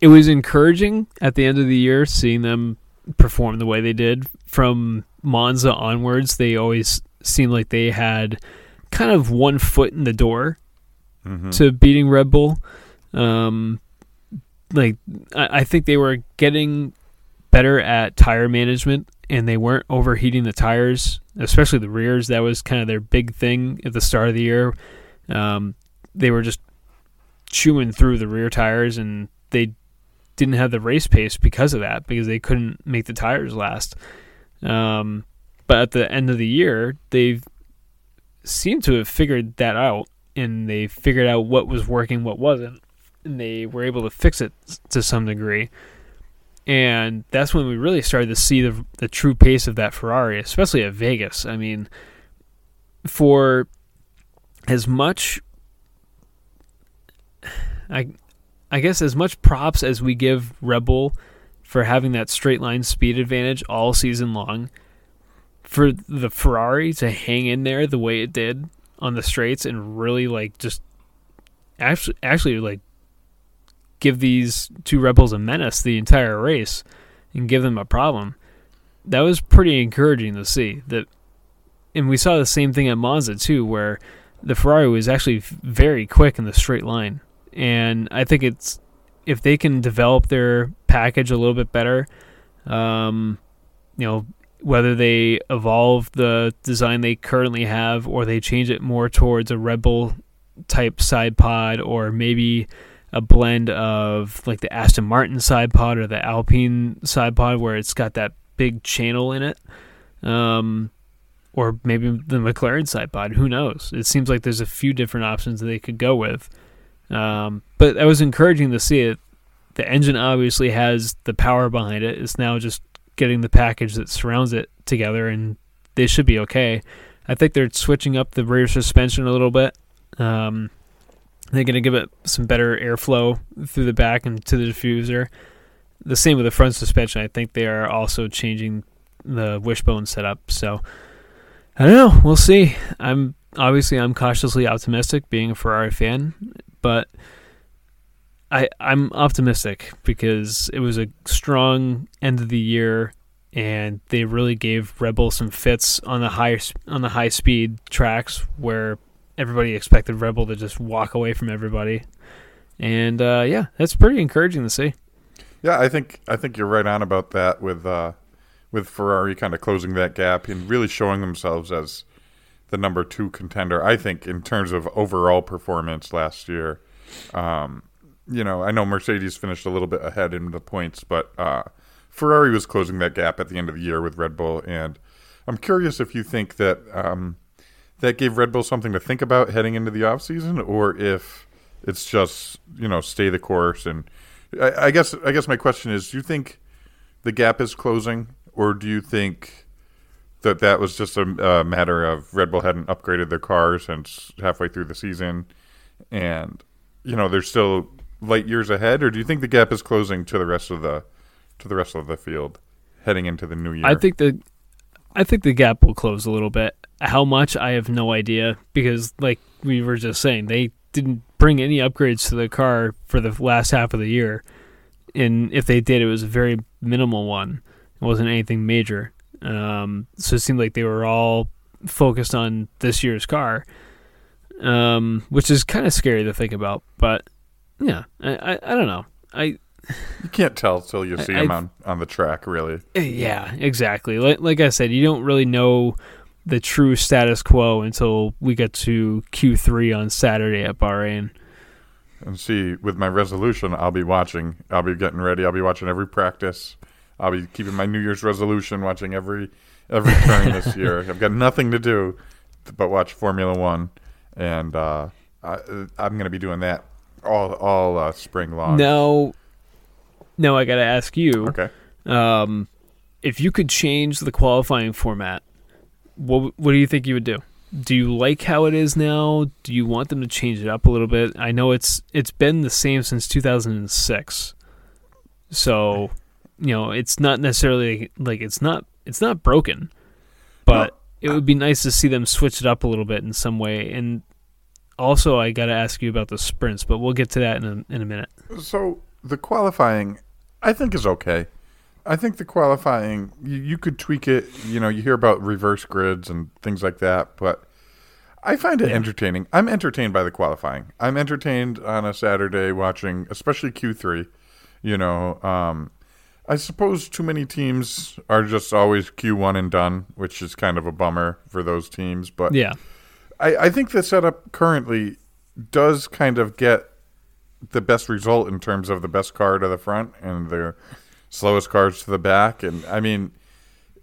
it was encouraging at the end of the year seeing them perform the way they did. From Monza onwards, they always seemed like they had kind of one foot in the door Mhm. to beating Red Bull. Um, like I, I think they were getting better at tire management, and they weren't overheating the tires, especially the rears. That was kind of their big thing at the start of the year. Um, they were just chewing through the rear tires, and they didn't have the race pace because of that, because they couldn't make the tires last. Um, but at the end of the year, they've seemed to have figured that out, and they figured out what was working, what wasn't, and they were able to fix it to some degree. And that's when we really started to see the the true pace of that Ferrari, especially at Vegas. I mean, for as much [sighs] I I guess as much props as we give Red Bull for having that straight line speed advantage all season long, for the Ferrari to hang in there the way it did on the straights and really like just actually actually like give these two Red Bulls a menace the entire race and give them a problem. That was pretty encouraging to see. That and we saw the same thing at Monza too where the Ferrari was actually very quick in the straight line. And I think it's if they can develop their package a little bit better, um, you know, whether they evolve the design they currently have or they change it more towards a Red Bull type side pod or maybe a blend of like the Aston Martin side pod or the Alpine side pod where it's got that big channel in it. Um, or maybe the McLaren side pod. Who knows? It seems like there's a few different options that they could go with. Um, but that was encouraging to see it. The engine obviously has the power behind it. It's now just getting the package that surrounds it together, and they should be okay. I think they're switching up the rear suspension a little bit. Um, they're going to give it some better airflow through the back and to the diffuser. The same with the front suspension. I think they are also changing the wishbone setup. So I don't know. We'll see. I'm obviously I'm cautiously optimistic, being a Ferrari fan, but I I'm optimistic because it was a strong end of the year, and they really gave Red Bull some fits on the high on the high speed tracks where everybody expected Red Bull to just walk away from everybody, and uh, yeah, that's pretty encouraging to see. Yeah, I think I think you're right on about that with uh, with Ferrari kind of closing that gap and really showing themselves as the number two contender. I think in terms of overall performance last year. Um, you know, I know Mercedes finished a little bit ahead in the points, but uh, Ferrari was closing that gap at the end of the year with Red Bull, and I'm curious if you think that um, that gave Red Bull something to think about heading into the off season, or if it's just you know stay the course. And I, I guess I guess my question is, do you think the gap is closing, or do you think that that was just a, a matter of Red Bull hadn't upgraded their car since halfway through the season, and you know they're still light years ahead, or do you think the gap is closing to the rest of the to the rest of the field heading into the new year? I think the I think the gap will close a little bit. How much I have no idea because like we were just saying, they didn't bring any upgrades to the car for the last half of the year. And if they did, it was a very minimal one. It wasn't anything major. Um, so it seemed like they were all focused on this year's car, um, which is kind of scary to think about. But yeah, I, I, I don't know. I you can't tell till you see I- him on on the track. Really, Eh, Yeah, exactly. Like, like I said, you don't really know the true status quo until we get to Q3 on Saturday at Bahrain. and see with my resolution, I'll be watching. I'll be getting ready. I'll be watching every practice. I'll be keeping my New Year's resolution, watching every every turn this [laughs] year. I've got nothing to do but watch Formula One, and uh, I, I'm going to be doing that all all uh, spring long. Now, now I got to ask you, Okay. um, if you could change the qualifying format, what what do you think you would do? Do you like how it is now? Do you want them to change it up a little bit? I know it's it's been the same since 2006, so you know it's not necessarily like it's not it's not broken, but it would be nice to see them switch it up a little bit in some way. And also, I got to ask you about the sprints, but we'll get to that in a, in a minute. So the qualifying, I think, is okay. I think the qualifying, you, you could tweak it. You know, you hear about reverse grids and things like that, but I find it entertaining. I'm entertained by the qualifying. I'm entertained on a Saturday watching, especially Q3. You know, um, I suppose too many teams are just always Q1 and done, which is kind of a bummer for those teams. But Yeah, I, I think the setup currently does kind of get the best result in terms of the best car to the front and the slowest cars to the back. And I mean,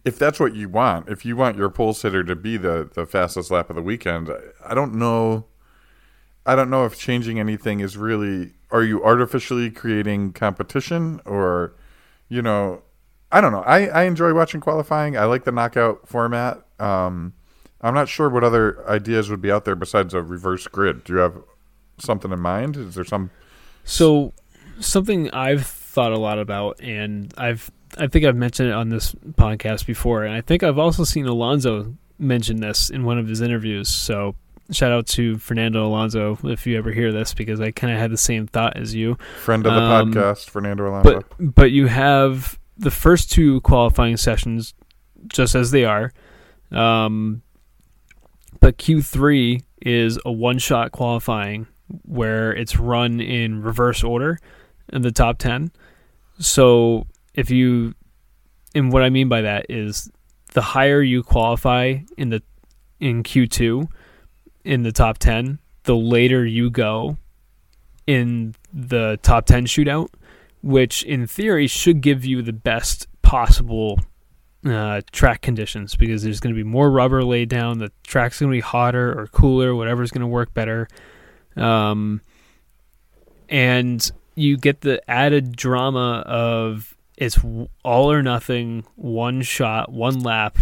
if that's what you want, if you want your pole sitter to be the, the fastest lap of the weekend, I- I don't know. I don't know if changing anything is really. Are you artificially creating competition or, you know, I don't know. I, I enjoy watching qualifying. I like the knockout format. Um, I'm not sure what other ideas would be out there besides a reverse grid. Do you have something in mind? Is there some? So something I've thought a lot about, and I've I think I've mentioned it on this podcast before, and I think I've also seen Alonso mention this in one of his interviews. So shout out to Fernando Alonso if you ever hear this, because I kind of had the same thought as you. Friend of the Um, podcast, Fernando Alonso. But but you have the first two qualifying sessions just as they are. Um, but Q3 is a one shot qualifying where it's run in reverse order in the top 10. So if you, and what I mean by that is the higher you qualify in the in Q2 in the top 10, the later you go in the top 10 shootout, which in theory should give you the best possible uh, track conditions because there's going to be more rubber laid down. The track's going to be hotter or cooler, whatever's going to work better. Um, and you get the added drama of it's all or nothing, one shot, one lap.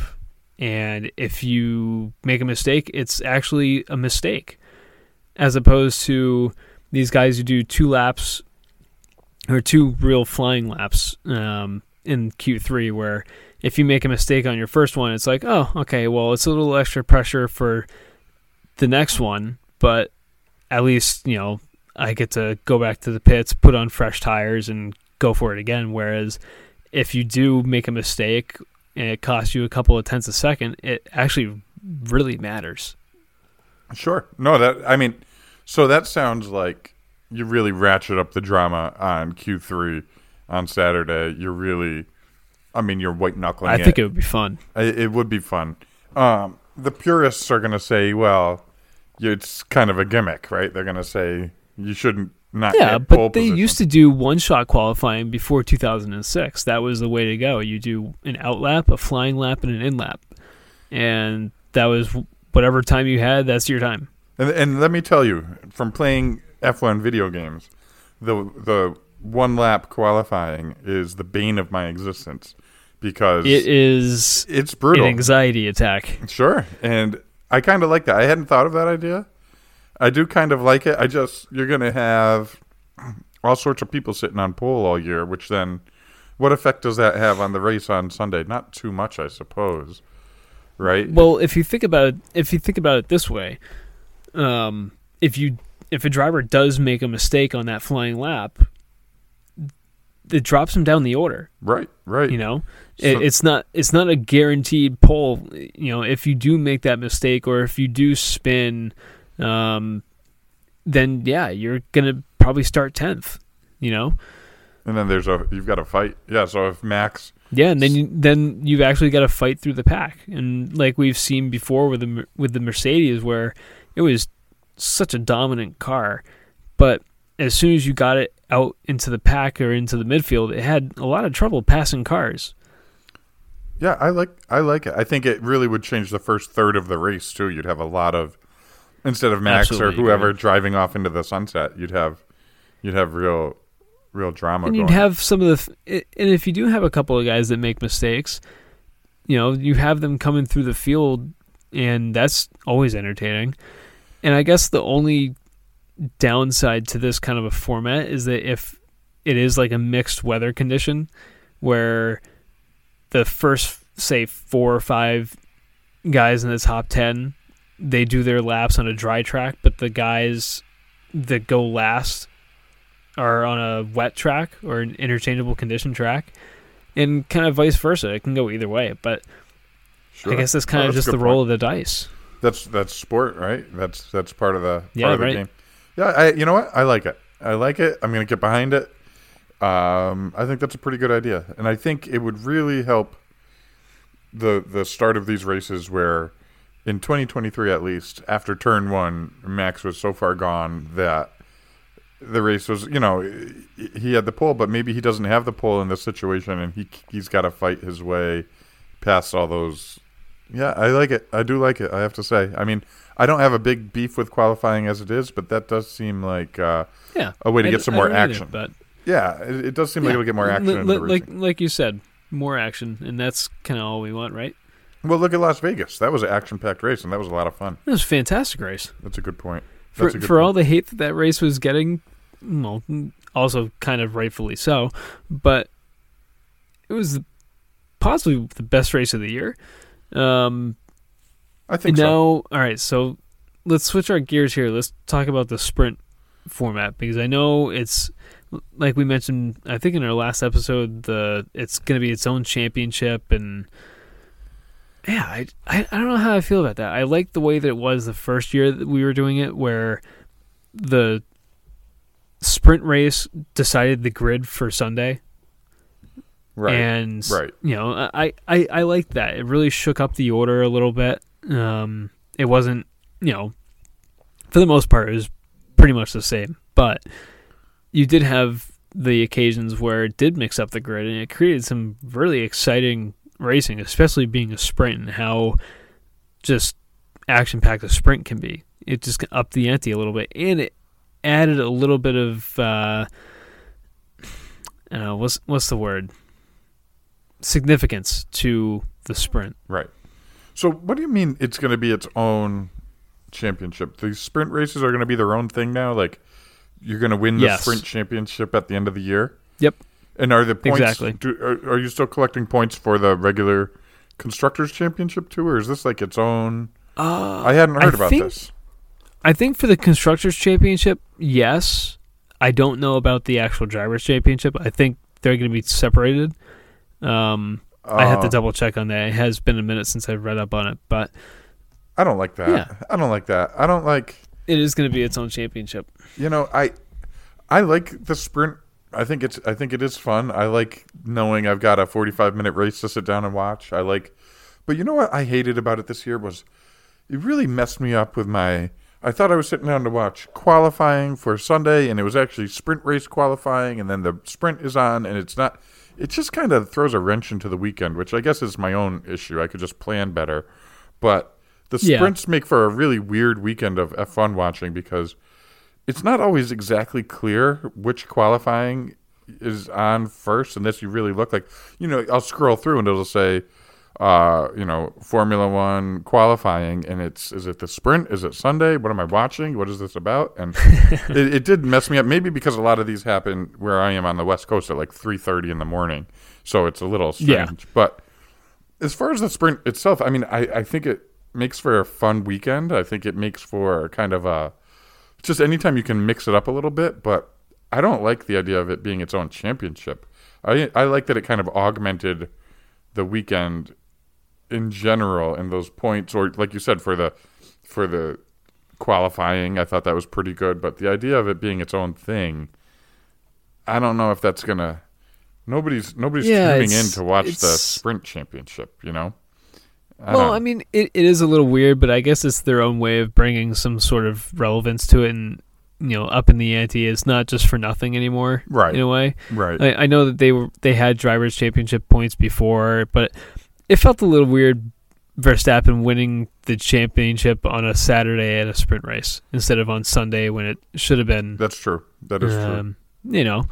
And if you make a mistake, it's actually a mistake, as opposed to these guys who do two laps or two real flying laps um, in Q3, where if you make a mistake on your first one, it's like, oh, okay, well, it's a little extra pressure for the next one, but at least you know I get to go back to the pits, put on fresh tires, and go for it again. Whereas if you do make a mistake and it costs you a couple of tenths a second, it actually really matters. Sure. No, that I mean, so that sounds like you really ratchet up the drama on Q3 on Saturday. You're really, I mean, you're white knuckling. I think it would be fun. It, it would be fun. Um, the purists are going to say, well, it's kind of a gimmick, right? They're going to say you shouldn't not. Yeah, but they position. used to do one shot qualifying before 2006. That was the way to go. You do an out lap, a flying lap, and an in lap. And that was whatever time you had, that's your time. And, and let me tell you, from playing F1 video games, the the one lap qualifying is the bane of my existence because It is it's an brutal. anxiety attack. Sure, and I kind of like that. I hadn't thought of that idea. I do kind of like it. I just you're gonna have all sorts of people sitting on pole all year, which then, what effect does that have on the race on Sunday? Not too much, I suppose. Right? Well, if you think about it, if you think about it this way, um, if you if a driver does make a mistake on that flying lap, it drops him down the order. right, right. You know, So- it, it's not it's not a guaranteed pole. You know, if you do make that mistake or if you do spin, um, then yeah, you're gonna probably start tenth. You know, and then there's a you've got to fight. Yeah. So if Max, yeah, and then you, then you've actually got to fight through the pack, and like we've seen before with the with the Mercedes, where it was such a dominant car, but as soon as you got it out into the pack or into the midfield, it had a lot of trouble passing cars. yeah, I like I like it. I think it really would change the first third of the race too. You'd have a lot of instead of Max Absolutely or whoever driving off into the sunset. You'd have you'd have real real drama. and you'd going. have some of the and if you do have a couple of guys that make mistakes you know you have them coming through the field and that's always entertaining and i guess the only downside to this kind of a format is that if it is like a mixed weather condition where the first say four or five guys in the top 10 they do their laps on a dry track but the guys that go last are on a wet track or an interchangeable condition track, and kind of vice versa. It can go either way, but Sure. I guess that's kind Oh, of that's just the roll point. of the dice. That's that's sport, right? That's that's part of the part Yeah, of the right. game. Yeah, I you know what? I like it. I like it. I'm gonna get behind it. Um, I think that's a pretty good idea, and I think it would really help the the start of these races where in 2023 at least after turn one max was so far gone that the race was you know he had the pole but maybe he doesn't have the pole in this situation and he he's got to fight his way past all those. Yeah i like it. I do like it i have to say. I mean i don't have a big beef with qualifying as it is but that does seem like uh, Yeah, a way to I get d- some more action. but yeah it, it does seem like it'll get more action li- the like like you said, more action, and that's kind of all we want, right? Well look at las vegas that was an action packed race and that was a lot of fun It was a fantastic race that's a good point for That's a good for all the hate that that race was getting. Well, also kind of rightfully so, but it was possibly the best race of the year. Um, i think now, so all right, so let's switch our gears here. Let's talk about the sprint format because I know it's like we mentioned. I think in our last episode, the it's going to be its own championship, and yeah, I, I I don't know how I feel about that. I like the way that it was the first year that we were doing it, where the sprint race decided the grid for Sunday. right And right. you know, I I I liked that. It really shook up the order a little bit. Um, it wasn't, you know, for the most part, it was pretty much the same. But you did have the occasions where it did mix up the grid, and it created some really exciting racing, especially being a sprint and how just action packed a sprint can be. It just upped the ante a little bit, and it added a little bit of uh, I know what's what's the word significance to the sprint. Right. So, what do you mean it's going to be its own championship? These sprint races are going to be their own thing now. Like, you're going to win the Yes. sprint championship at the end of the year. Yep. And are the points Exactly. Do, are, are you still collecting points for the regular constructors championship too, or is this like its own? Uh, I hadn't heard I about think- this. I think for the constructors championship, yes. I don't know about the actual drivers championship. I think they're going to be separated. Um, I have to Uh, double check on that. It has been a minute since I've read up on it, but I don't like that. Yeah. I don't like that. I don't like. it is going to be its own championship. You know, I I like the sprint. I think it's I think it is fun. I like knowing I've got a 45 minute race to sit down and watch. I like But you know what I hated about it this year was it really messed me up with my I thought I was sitting down to watch qualifying for Sunday and it was actually sprint race qualifying and then the sprint is on and it's not it just kind of throws a wrench into the weekend, which I guess is my own issue. I could just plan better. But the Yeah. sprints make for a really weird weekend of F1 watching because it's not always exactly clear which qualifying is on first unless you really look like you know i'll scroll through and it'll say uh you know formula one qualifying and it's is it the sprint? Is it sunday? What am i watching? What is this about? And [laughs] it, it did mess me up maybe because a lot of these happen where i am on the west coast at like 3.30 in the morning. So it's a little strange. Yeah. but as far as the sprint itself i mean I, I think it makes for a fun weekend. I think it makes for kind of a just anytime you can mix it up a little bit, but I don't like the idea of it being its own championship. I I like that it kind of augmented the weekend in general in those points or like you said for the for the qualifying, I thought that was pretty good, but the idea of it being its own thing, I don't know if that's going to nobody's nobody's Yeah, tuning in to watch the sprint championship, you know? I well, I mean, it, it is a little weird, but I guess it's their own way of bringing some sort of relevance to it and, you know, up in the ante. It's not just for nothing anymore, Right. in a way. right. I, I know that they were they had drivers championship points before, but it felt a little weird Verstappen winning the championship on a Saturday at a sprint race instead of on Sunday when it should have been. that's true. That is true. um, You know,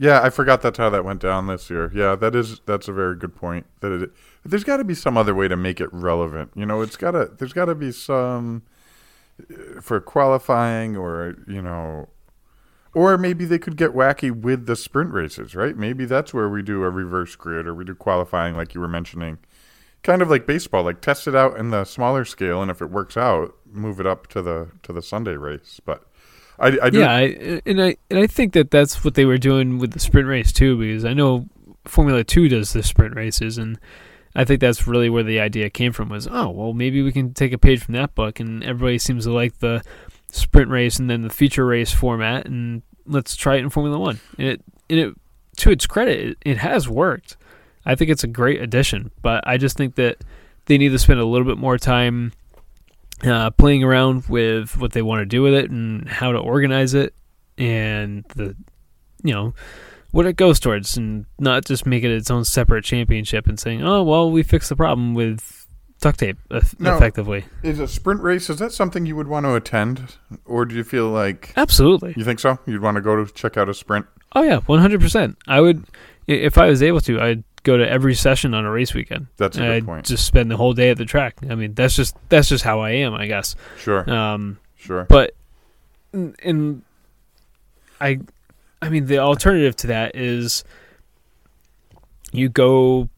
Yeah, I forgot that's how that went down this year. Yeah, that is that's a very good point. That it, there's got to be some other way to make it relevant. You know, it's got to there's got to be some uh, for qualifying or you know or maybe they could get wacky with the sprint races, right? Maybe that's where we do a reverse grid or we do qualifying like you were mentioning. Kind of like baseball, like test it out in the smaller scale and if it works out, move it up to the to the Sunday race. But I, I yeah, I, and I and I think that that's what they were doing with the sprint race too, because I know Formula Two does the sprint races, and I think that's really where the idea came from. Was oh well, maybe we can take a page from that book, and everybody seems to like the sprint race and then the feature race format, and let's try it in Formula One. And it, and it to its credit, it, it has worked. I think it's a great addition, but I just think that they need to spend a little bit more time uh, playing around with what they want to do with it and how to organize it and the you know what it goes towards and not just make it its own separate championship and saying oh well we fixed the problem with duct tape eff- No. effectively Is a sprint race is that something you would want to attend, or do you feel like absolutely you think so? You'd want to go to check out a sprint? oh yeah 100% i would if i was able to i'd go to every session on a race weekend That's a good I'd point. just spend the whole day at the track i mean that's just that's just how i am i guess Sure, um sure. but in, in I I mean the alternative to that is you go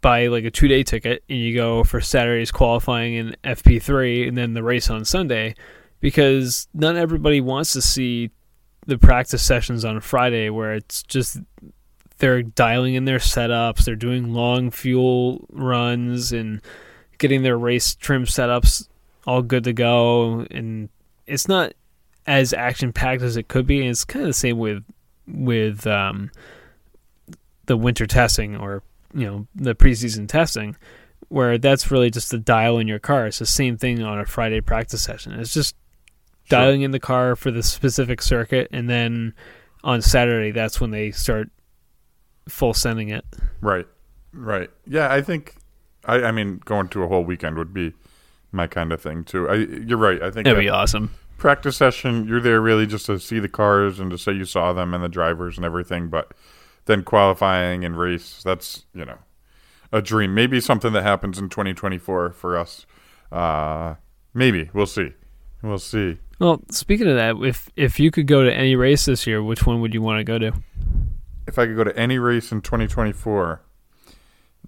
buy like a two day ticket and you go for Saturday's qualifying in FP3 and then the race on Sunday because not everybody wants to see the practice sessions on Friday where it's just they're dialing in their setups, they're doing long fuel runs and getting their race trim setups all good to go. And it's not as action packed as it could be and it's kind of the same with with um, the winter testing or you know the preseason testing where that's really just the dial in your car. It's the same thing on a friday practice session. It's just Sure. dialing in the car for the specific circuit and then on saturday that's when they start full sending it Right, right. Yeah, I think. I, I mean, going to a whole weekend would be my kind of thing too. I, you're right. I think that'd be awesome practice session, you're there really just to see the cars and to say you saw them and the drivers and everything. But then qualifying and race, that's you know a dream. Maybe something that happens in 2024 for us. Uh, maybe we'll see. We'll see. well speaking of that if if you could go to any race this year which one would you want to go to if I could go to any race in 2024,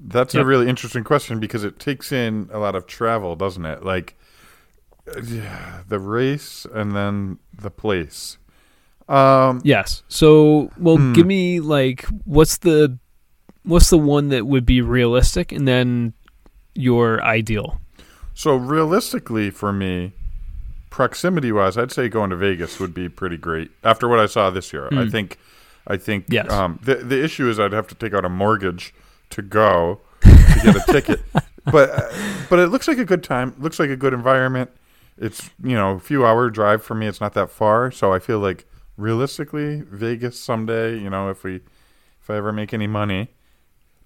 that's a really interesting question because it takes in a lot of travel, doesn't it? Like yeah, [sighs] the race and then the place. Um, Yes. So, well, Hmm. give me like what's the what's the one that would be realistic, and then your ideal. so realistically, for me, proximity wise, I'd say going to Vegas would be pretty great. After what I saw this year, I Hmm. think, I think, Yes. um, the the issue is I'd have to take out a mortgage to go to get a ticket. [laughs] But uh, but it looks like a good time. Looks like a good environment. It's you know a few hour drive for me. It's not that far, so I feel like realistically Vegas someday. You know if we if I ever make any money.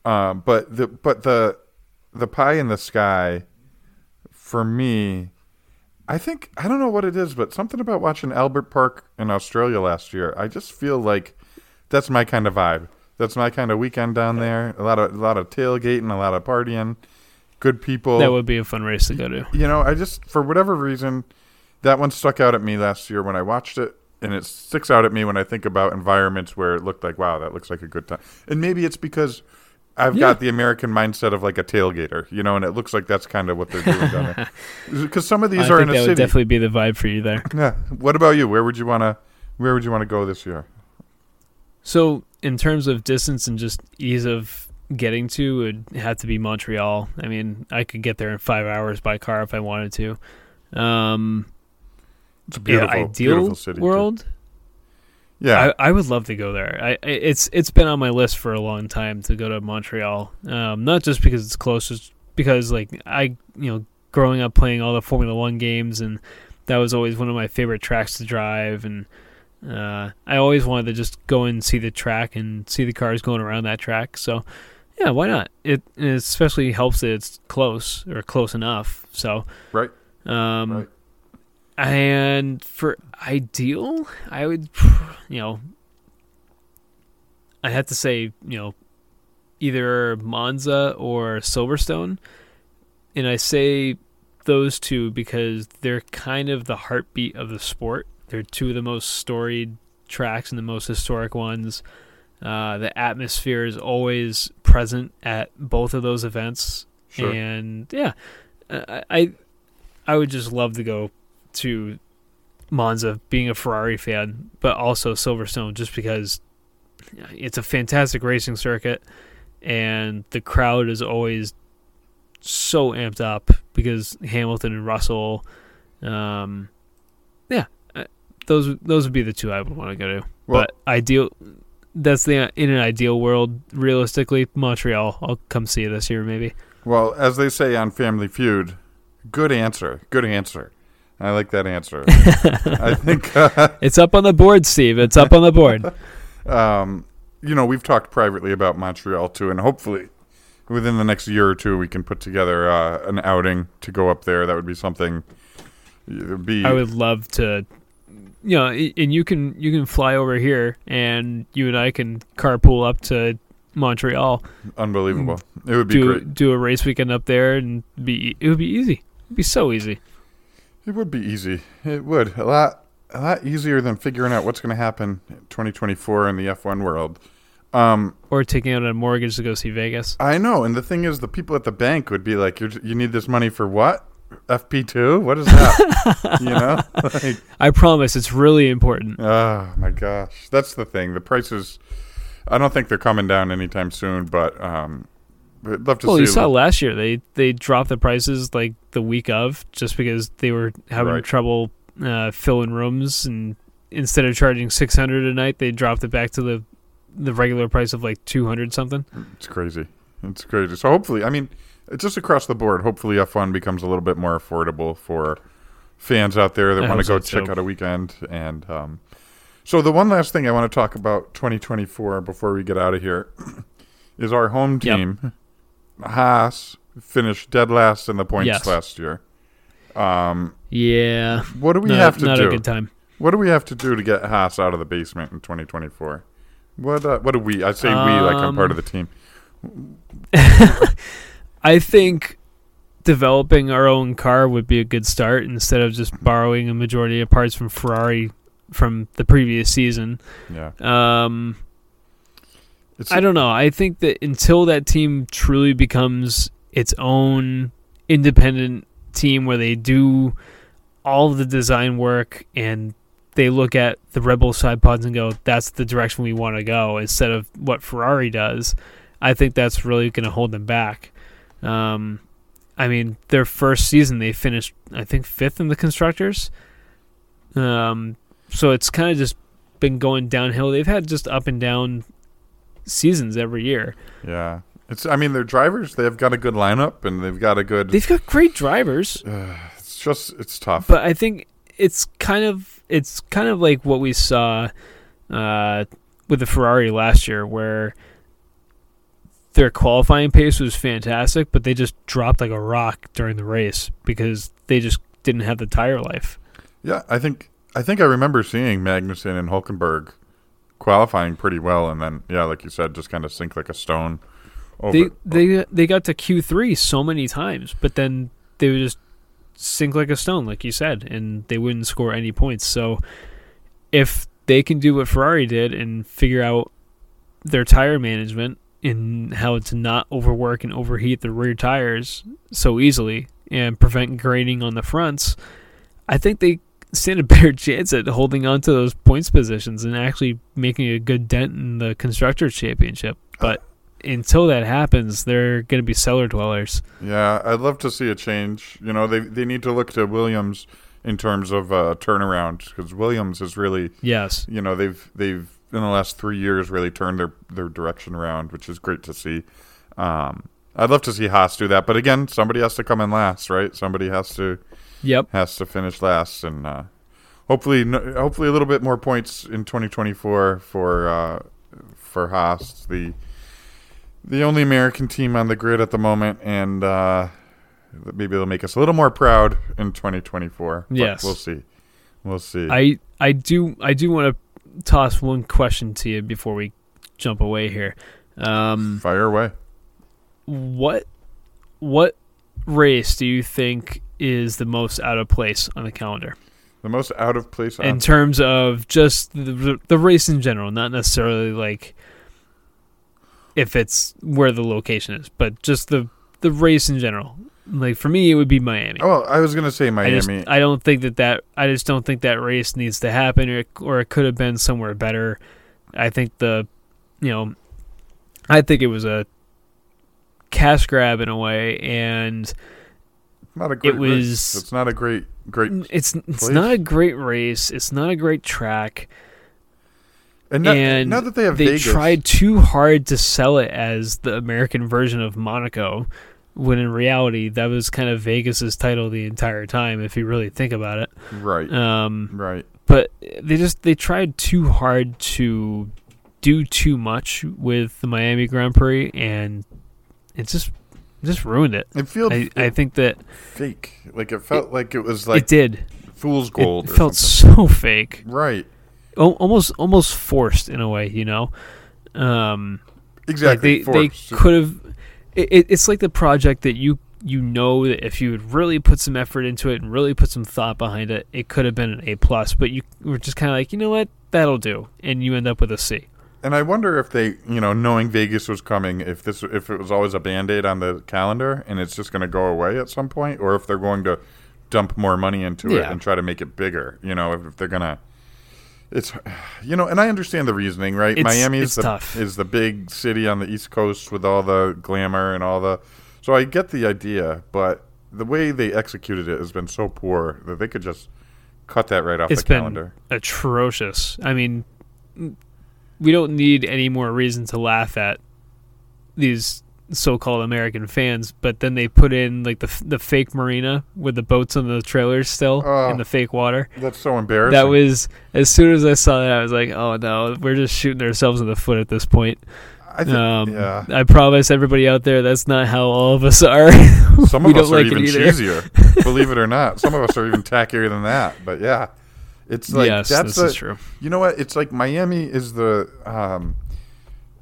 Uh, but the but the the pie in the sky for me. I think I don't know what it is, but something about watching Albert Park in Australia last year. I just feel like that's my kind of vibe. That's my kind of weekend down there. A lot of a lot of tailgating, a lot of partying, good people. That would be a fun race to go to. you know, I just for whatever reason, that one stuck out at me last year when I watched it, and it sticks out at me when I think about environments where it looked like, wow, that looks like a good time. And maybe it's because I've Yeah. got the American mindset of like a tailgater, you know, and it looks like that's kind of what they're doing down there. [laughs] Because some of these I are in a that would definitely be the vibe for you there. Yeah. What about you? Where would you want to? Where would you want to go this year? So, in terms of distance and just ease of getting to, it would have to be Montreal. I mean, I could get there in five hours by car if I wanted to. Um, It's a yeah, beautiful, ideal beautiful city. too. world. Yeah. I, I would love to go there. I, I it's it's been on my list for a long time to go to Montreal. Um, not just because it's close, just because like I you know growing up playing all the Formula One games, and that was always one of my favorite tracks to drive, and uh, I always wanted to just go and see the track and see the cars going around that track. So yeah, why not? It, it especially helps that it's close or close enough. So Right. um, Right. And for ideal, I would, you know, I had to say, you know, either Monza or Silverstone. And I say those two because they're kind of the heartbeat of the sport. They're two of the most storied tracks and the most historic ones. Uh, the atmosphere is always present at both of those events Sure. and yeah, I I- would just love to go to Monza, being a Ferrari fan, but also Silverstone, just because it's a fantastic racing circuit, and the crowd is always so amped up because Hamilton and Russell. Um, yeah, those those would be the two I would want to go to. Well- but ideal. That's the in an ideal world. Realistically, Montreal. I'll come see you this year, maybe. Well, as they say on Family Feud, good answer. Good answer. I like that answer. [laughs] I think, uh, It's up on the board, Steve. It's up on the board. [laughs] um, you know, we've talked privately about Montreal too, and hopefully within the next year or two, we can put together uh, an outing to go up there. That would be something. Be I would love to, you know, i- and you can you can fly over here, and you and I can carpool up to Montreal, unbelievable. It would be do great. do a race weekend up there, and be it would be easy. It'd be so easy. It would be easy. It would a lot, a lot easier than figuring out what's going to happen in 2024 in the F1 world. Um, Or taking out a mortgage to go see Vegas. I know, and the thing is, the people at the bank would be like, You're, "You need this money for what? FP two? What is that? [laughs] you know? [laughs] Like, I promise, it's really important. oh my gosh, that's the thing. The prices. I don't think they're coming down anytime soon, but um, I'd love to Well, see. you saw last year they they dropped the prices like the week of just because they were having Right. trouble uh, filling rooms, and instead of charging six hundred a night, they dropped it back to the the regular price of like two hundred something. It's crazy. It's crazy. So hopefully, I mean, just across the board. Hopefully, F1 becomes a little bit more affordable for fans out there that want to go so, check out a weekend. And um, so, the one last thing I want to talk about 2024 before we get out of here [clears throat] is our home Yep. team. Haas finished dead last in the points Yes. last year. Um, Yeah, what do we not, have to not do? a good time. What do we have to do to get Haas out of the basement in 2024? What uh, what do we? I say we like I'm part of the team. [laughs] [laughs] I think developing our own car would be a good start instead of just borrowing a majority of parts from Ferrari from the previous season. Yeah. Um, It's, I don't know. I think that until that team truly becomes its own independent team where they do all the design work and they look at the Red Bull side pods and go, that's the direction we want to go instead of what Ferrari does. I think that's really going to hold them back. Um, I mean, their first season they finished, I think, fifth in the constructors. Um, so it's kind of just been going downhill. They've had just up and down seasons every year. yeah. It's. I mean, their drivers. They've got a good lineup, and they've got a good. They've got great drivers, [sighs] it's just. It's tough. but I think it's kind of it's kind of like what we saw uh, with the Ferrari last year, where their qualifying pace was fantastic, but they just dropped like a rock during the race because they just didn't have the tire life. Yeah, I think I think I remember seeing Magnussen and Hulkenberg qualifying pretty well, and then yeah, like you said, just kind of sink like a stone. Over. They they they got to Q three so many times, but then they would just sink like a stone, like you said, and they wouldn't score any points. So if they can do what Ferrari did and figure out their tire management and how to not overwork and overheat the rear tires so easily and prevent graining on the fronts, I think they stand a [laughs] better chance at holding on to those points positions and actually making a good dent in the constructors championship. But until that happens, they're going to be cellar dwellers. yeah, I'd love to see a change. You know, they they need to look to Williams in terms of uh, turnaround because Williams is really Yes. you know they've they've in the last three years really turned their their direction around, which is great to see. Um, I'd love to see Haas do that, but again, somebody has to come in last, right? Somebody has to Yep. has to finish last, and uh, hopefully, no, hopefully a little bit more points in 2024 for uh, for Haas, the the only American team on the grid at the moment, and uh, maybe they'll make us a little more proud in 2024. Yes. we'll see. We'll see. I I do I do want to toss one question to you before we jump away here. Um, Fire away. what what race do you think is the most out of place on the calendar The most out of place. in terms of just the, the race in general, not necessarily like if it's where the location is, but just the the race in general. Like for me, it would be Miami. oh, I was gonna say I Miami. just I don't think that that I just don't think that race needs to happen, or or it could have been somewhere better. I think the, you know, I think it was a cash grab in a way, and not a great. it race. was- It's not a great. Great. it's it's Place? not a great race. It's not a great track, And now, and now that they have they Vegas, tried too hard to sell it as the American version of Monaco, when in reality that was kind of Vegas's title the entire time. If you really think about it. right, Um, right. but they just they tried too hard to do too much with the Miami Grand Prix, and it just just ruined it. It feels I, I think that fake. Like it felt like it was like it did. fool's gold. It felt something. so fake, right. o- almost almost forced in a way. You know, um, Exactly. Like they they could have. It, it, it's like the project that you you know that if you would really put some effort into it and really put some thought behind it, it could have been an A plus. But you were just kind of like, you know what, that'll do, and you end up with a C. And I wonder if they, you know, knowing Vegas was coming, if this, if it was always a band aid on the calendar and it's just going to go away at some point, or if they're going to dump more money into it and try to make it bigger. You know, if, if they're gonna, it's, [sighs] you know, and I understand the reasoning, right? It's- Miami is the tough. is the big city on the East Coast with all the glamour and all the, so I get the idea, but the way they executed it has been so poor that they could just cut that right off It's the been calendar. atrocious. I mean, we don't need any more reason to laugh at these so-called American fans, but then they put in like the the fake marina with the boats on the trailers still Oh. in the fake water. That's so embarrassing. That was as soon as I saw that, I was like, "Oh no, we're just shooting ourselves in the foot at this point." I think, Um, yeah. I promise everybody out there, that's not how all of us are. [laughs] Some of us are like even cheesier, [laughs] believe it or not. Some of us are even tackier than that. But yeah, it's like yes, that's is true. You know what? It's like Miami is the um,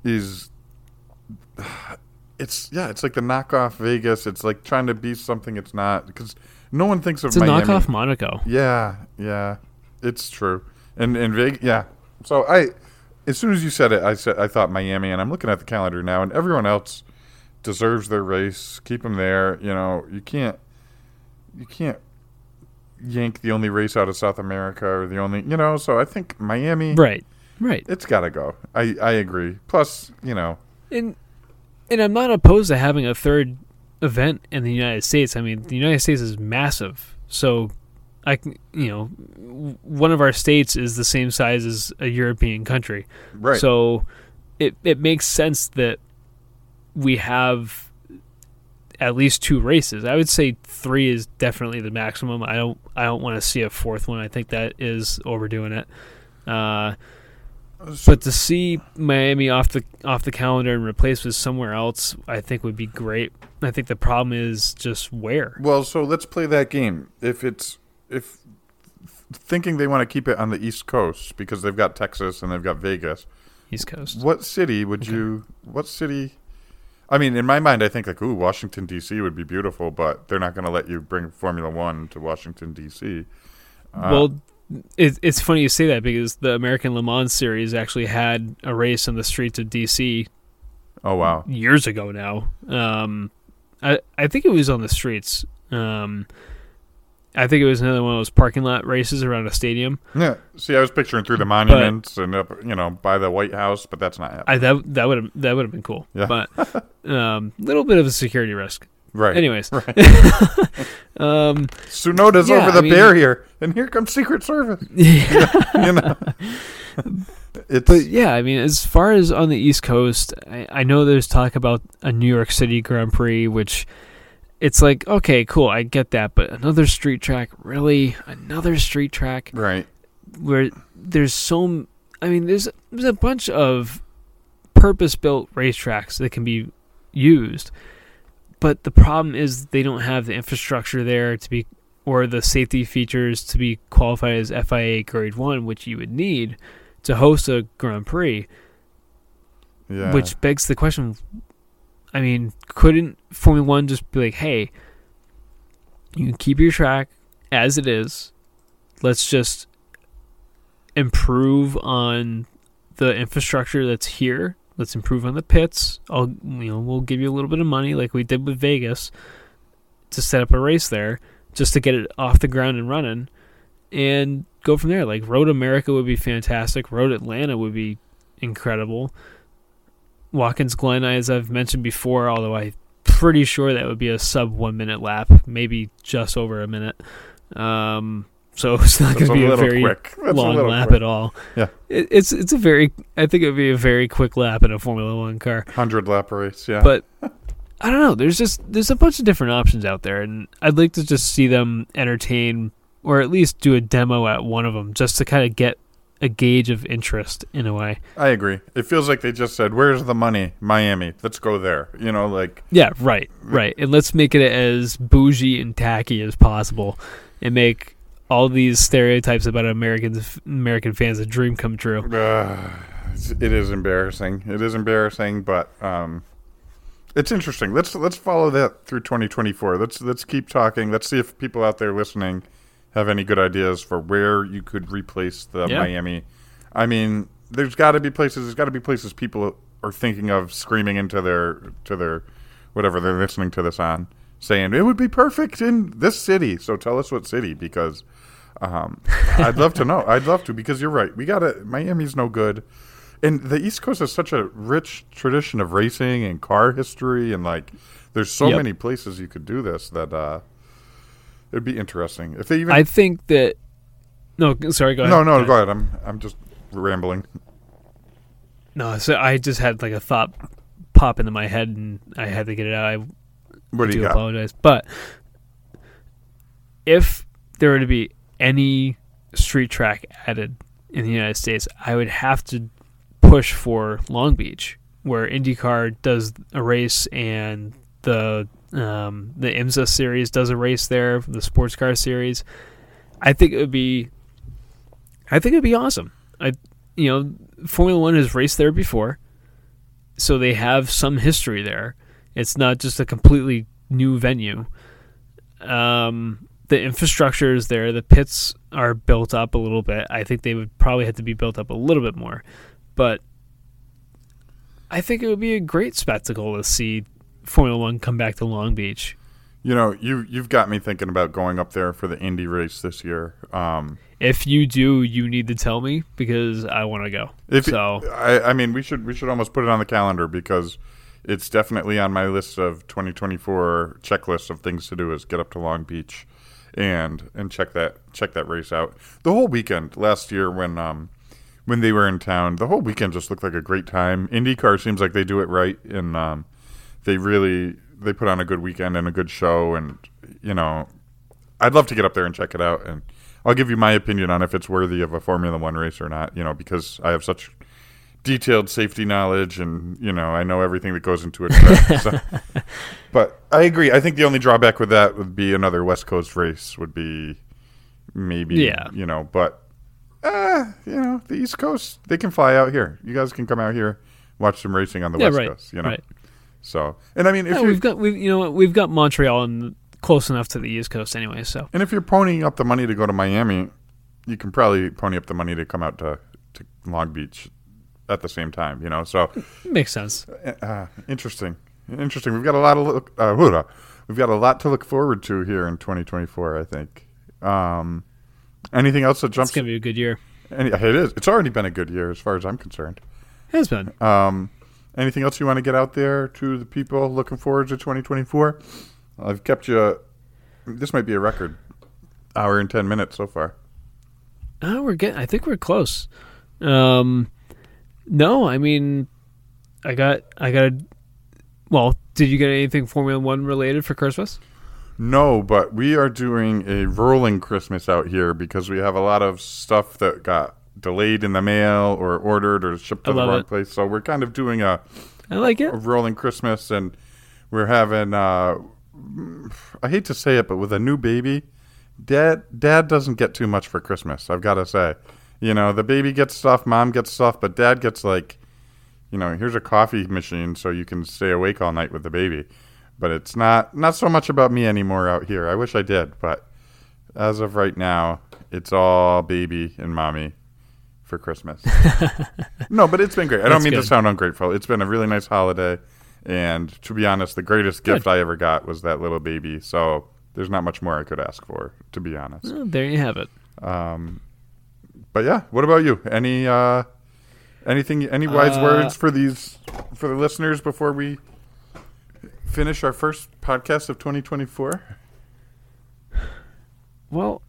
is it's yeah, it's like the knockoff Vegas. It's like trying to be something it's not because no one thinks of It's a Miami. knockoff Monaco. Yeah, yeah, it's true. And and Vegas, yeah. So I as soon as you said it, I said I thought Miami, and I'm looking at the calendar now, and everyone else deserves their race. Keep them there. You know, you can't you can't yank the only race out of South America or the only you know. So I think Miami, Right. Right. it's got to go. I I agree. Plus, you know, And and I'm not opposed to having a third event in the United States. I mean, the United States is massive, so I can, you know, one of our states is the same size as a European country. right? So it it makes sense that we have at least two races. I would say three is definitely the maximum. I don't I don't want to see a fourth one. I think that is overdoing it. Uh, but to see Miami off the off the calendar and replaced with somewhere else, I think would be great. I think the problem is just where. Well, so let's play that game. If it's if thinking they want to keep it on the East Coast because they've got Texas and they've got Vegas, East Coast. what city would you? What city? I mean, in my mind, I think like, ooh, Washington D.C. would be beautiful, but they're not going to let you bring Formula One to Washington D.C. Uh, well, it, it's funny you say that because the American Le Mans series actually had a race on the streets of DC oh wow, years ago now. Um, I I think it was on the streets. Um, I think it was another one of those parking lot races around a stadium. yeah. See, I was picturing through the monuments and up, you know, by the White House, but that's not happening. I that that would have that would have been cool. Yeah. But [laughs] um, little bit of a security risk. Right. Anyways, [laughs] um, Tsunoda's Yeah, over the I mean- barrier, and here comes Secret Service. [laughs] yeah. [laughs] you know, it's But yeah, I mean, as far as on the East Coast, I, I know there's talk about a New York City Grand Prix, which it's like, okay, cool, I get that, but another street track, really, another street track right. where there's so, I mean, there's there's a bunch of purpose-built racetracks that can be used, but the problem is they don't have the infrastructure there to be or the safety features to be qualified as FIA Grade One, which you would need to host a Grand Prix. Yeah. Which begs the question: I mean, couldn't Formula One just be like, "Hey, you can keep your track as it is. Let's just improve on the infrastructure that's here. Let's improve on the pits. I'll, you know, we'll give you a little bit of money, like we did with Vegas, to set up a race there, just to get it off the ground and running, and go from there. Like Road America would be fantastic. Road Atlanta would be incredible. Watkins Glen, as I've mentioned before, although I'm pretty sure that would be a sub one minute lap, maybe just over a minute. Um, so [laughs] it's not going to be a little very quick. That's a long lap quick. at all. Yeah. It, it's it's a very I think it would be a very quick lap in a Formula One car. Hundred lap race. Yeah. But I don't know. There's just there's a bunch of different options out there, and I'd like to just see them entertain or at least do a demo at one of them, just to kind of get a gauge of interest in a way. I agree. It feels like they just said, "Where's the money? Miami. Let's go there." You know, like Yeah, right, right. And let's make it as bougie and tacky as possible, and make all these stereotypes about Americans, American fans, a dream come true. uh, it's- embarrassing. It is embarrassing, but um, it's interesting. Let's let's follow that through 2024. Let's let's keep talking. Let's see if people out there listening have any good ideas for where you could replace the Yeah. Miami. I mean, there's got to be places. There's got to be places people are thinking of screaming into their to their whatever they're listening to this on, saying it would be perfect in this city. So tell us what city because um, I'd love to know. I'd love to because you're right. We got to Miami's no good. And the East Coast has such a rich tradition of racing and car history and like there's so Yep. many places you could do this that uh it'd be interesting. If they even I think that. No, sorry. Go ahead. No, no, go ahead. I'm I'm just rambling. No, so I just had like a thought pop into my head, and I had to get it out. I What do do apologize, but if there were to be any street track added in the United States, I would have to push for Long Beach, where IndyCar does a race and the um, the IMSA series does a race there, the sports car series. I think it would be, I think it'd be awesome. I, you know, Formula One has raced there before, so they have some history there. It's not just a completely new venue. Um, the infrastructure is there. The pits are built up a little bit. I think they would probably have to be built up a little bit more. but I think it would be a great spectacle to see Formula One come back to Long Beach. You know, you you've got me thinking about going up there for the Indy race this year. Um, If you do, you need to tell me because I want to go. if so I, I mean, we should we should almost put it on the calendar because it's definitely on my list of 2024 checklist of things to do is get up to Long Beach and and check that check that race out. The whole weekend last year when um when they were in town, the whole weekend just looked like a great time. IndyCar seems like they do it right and um they really they put on a good weekend and a good show and you know I'd love to get up there and check it out and I'll give you my opinion on if it's worthy of a Formula 1 race or not, you know, because I have such detailed safety knowledge and you know I know everything that goes into it. so. [laughs] But I agree. I think the only drawback with that would be another West Coast race would be maybe Yeah. you know, but uh, you know, the East Coast they can fly out here. You guys can come out here watch some racing on the yeah, West right, Coast, you know. right. So, and I mean if Yeah, we've got we you know we've got Montreal and close enough to the East Coast anyway. So and if you're ponying up the money to go to Miami, you can probably pony up the money to come out to to Long Beach at the same time, you know. So, makes sense. Uh, interesting, interesting. We've got a lot of look. Uh, we've got a lot to look forward to here in 2024. I think. Um, anything else that jumps? It's gonna be a good year. Any, it is. It's already been a good year as far as I'm concerned. It has been. Um, anything else you want to get out there to the people looking forward to 2024? I've kept you. This might be a record. Hour and ten minutes so far. Oh, we're getting. I think we're close. Um, no, I mean, I got, I got. A, well, did you get anything Formula One related for Christmas? No, but we are doing a rolling Christmas out here because we have a lot of stuff that got delayed in the mail or ordered or shipped to the wrong it. place. So we're kind of doing a, I like it. a rolling Christmas, and we're having. Uh, I hate to say it, but with a new baby, dad dad doesn't get too much for Christmas. I've got to say, you know, the baby gets stuff, mom gets stuff, but dad gets like, you know, here's a coffee machine so you can stay awake all night with the baby. But it's not not so much about me anymore out here. I wish I did, but as of right now, it's all baby and mommy for Christmas. [laughs] no, but it's been great. I don't That's mean to sound ungrateful. It's been a really nice holiday, and to be honest, the greatest gift Good. I ever got was that little baby. So there's not much more I could ask for, to be honest. Oh, there you have it. Um, but yeah, what about you? Any uh, anything? Any wise Uh, words for these for the listeners before we finish our first podcast of 2024? Well,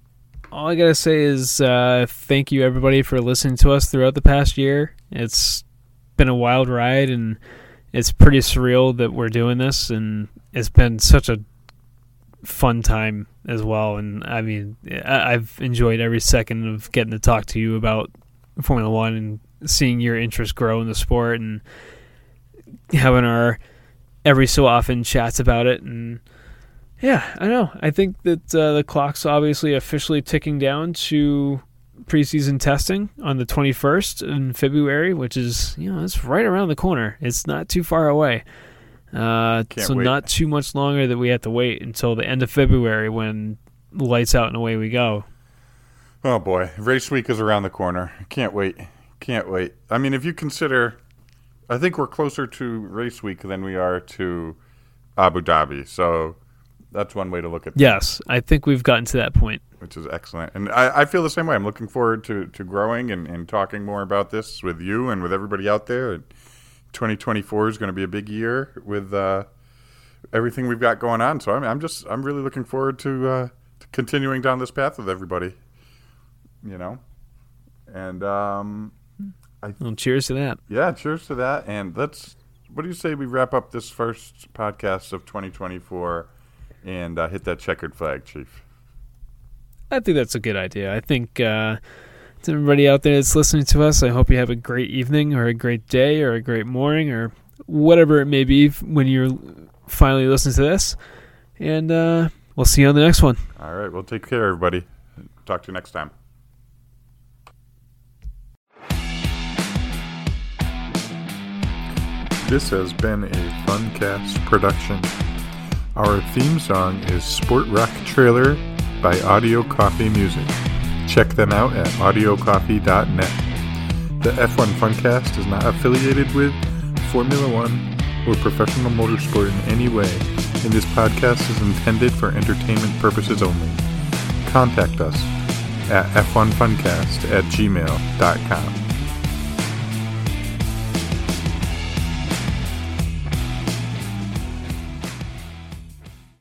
all I gotta say is uh, thank you everybody for listening to us throughout the past year. It's been a wild ride, and it's pretty surreal that we're doing this, and it's been such a fun time as well. And I mean, I've enjoyed every second of getting to talk to you about Formula One and seeing your interest grow in the sport, and having our every so often chats about it and yeah, I know. I think that uh, the clock's obviously officially ticking down to preseason testing on the 21st in February, which is, you know, it's right around the corner. It's not too far away. Uh, so wait. not too much longer that we have to wait until the end of February when lights out and away we go. Oh boy, race week is around the corner. Can't wait. Can't wait. I mean, if you consider, I think we're closer to race week than we are to Abu Dhabi. So that's one way to look at Yes, I think we've gotten to that point. which is excellent. And I, I feel the same way. I'm looking forward to, to growing and, and talking more about this with you and with everybody out there. And 2024 is going to be a big year with uh, everything we've got going on. So I'm, I'm just I'm really looking forward to, uh, to continuing down this path with everybody. You know, and um, Well, cheers to that. yeah, cheers to that. And let's. What do you say we wrap up this first podcast of 2024 and uh, hit that checkered flag, Chief? I think that's a good idea. I think uh, to everybody out there that's listening to us, I hope you have a great evening or a great day or a great morning or whatever it may be when you're finally listening to this. And uh, we'll see you on the next one. All right. Well, take care, everybody. Talk to you next time. This has been a Funcast production. Our theme song is Sport Rock Trailer by Audio Coffee Music. Check them out at audiocoffee.net. The F1 Funcast is not affiliated with Formula One or professional motorsport in any way, and this podcast is intended for entertainment purposes only. Contact us at f1funcast at gmail.com.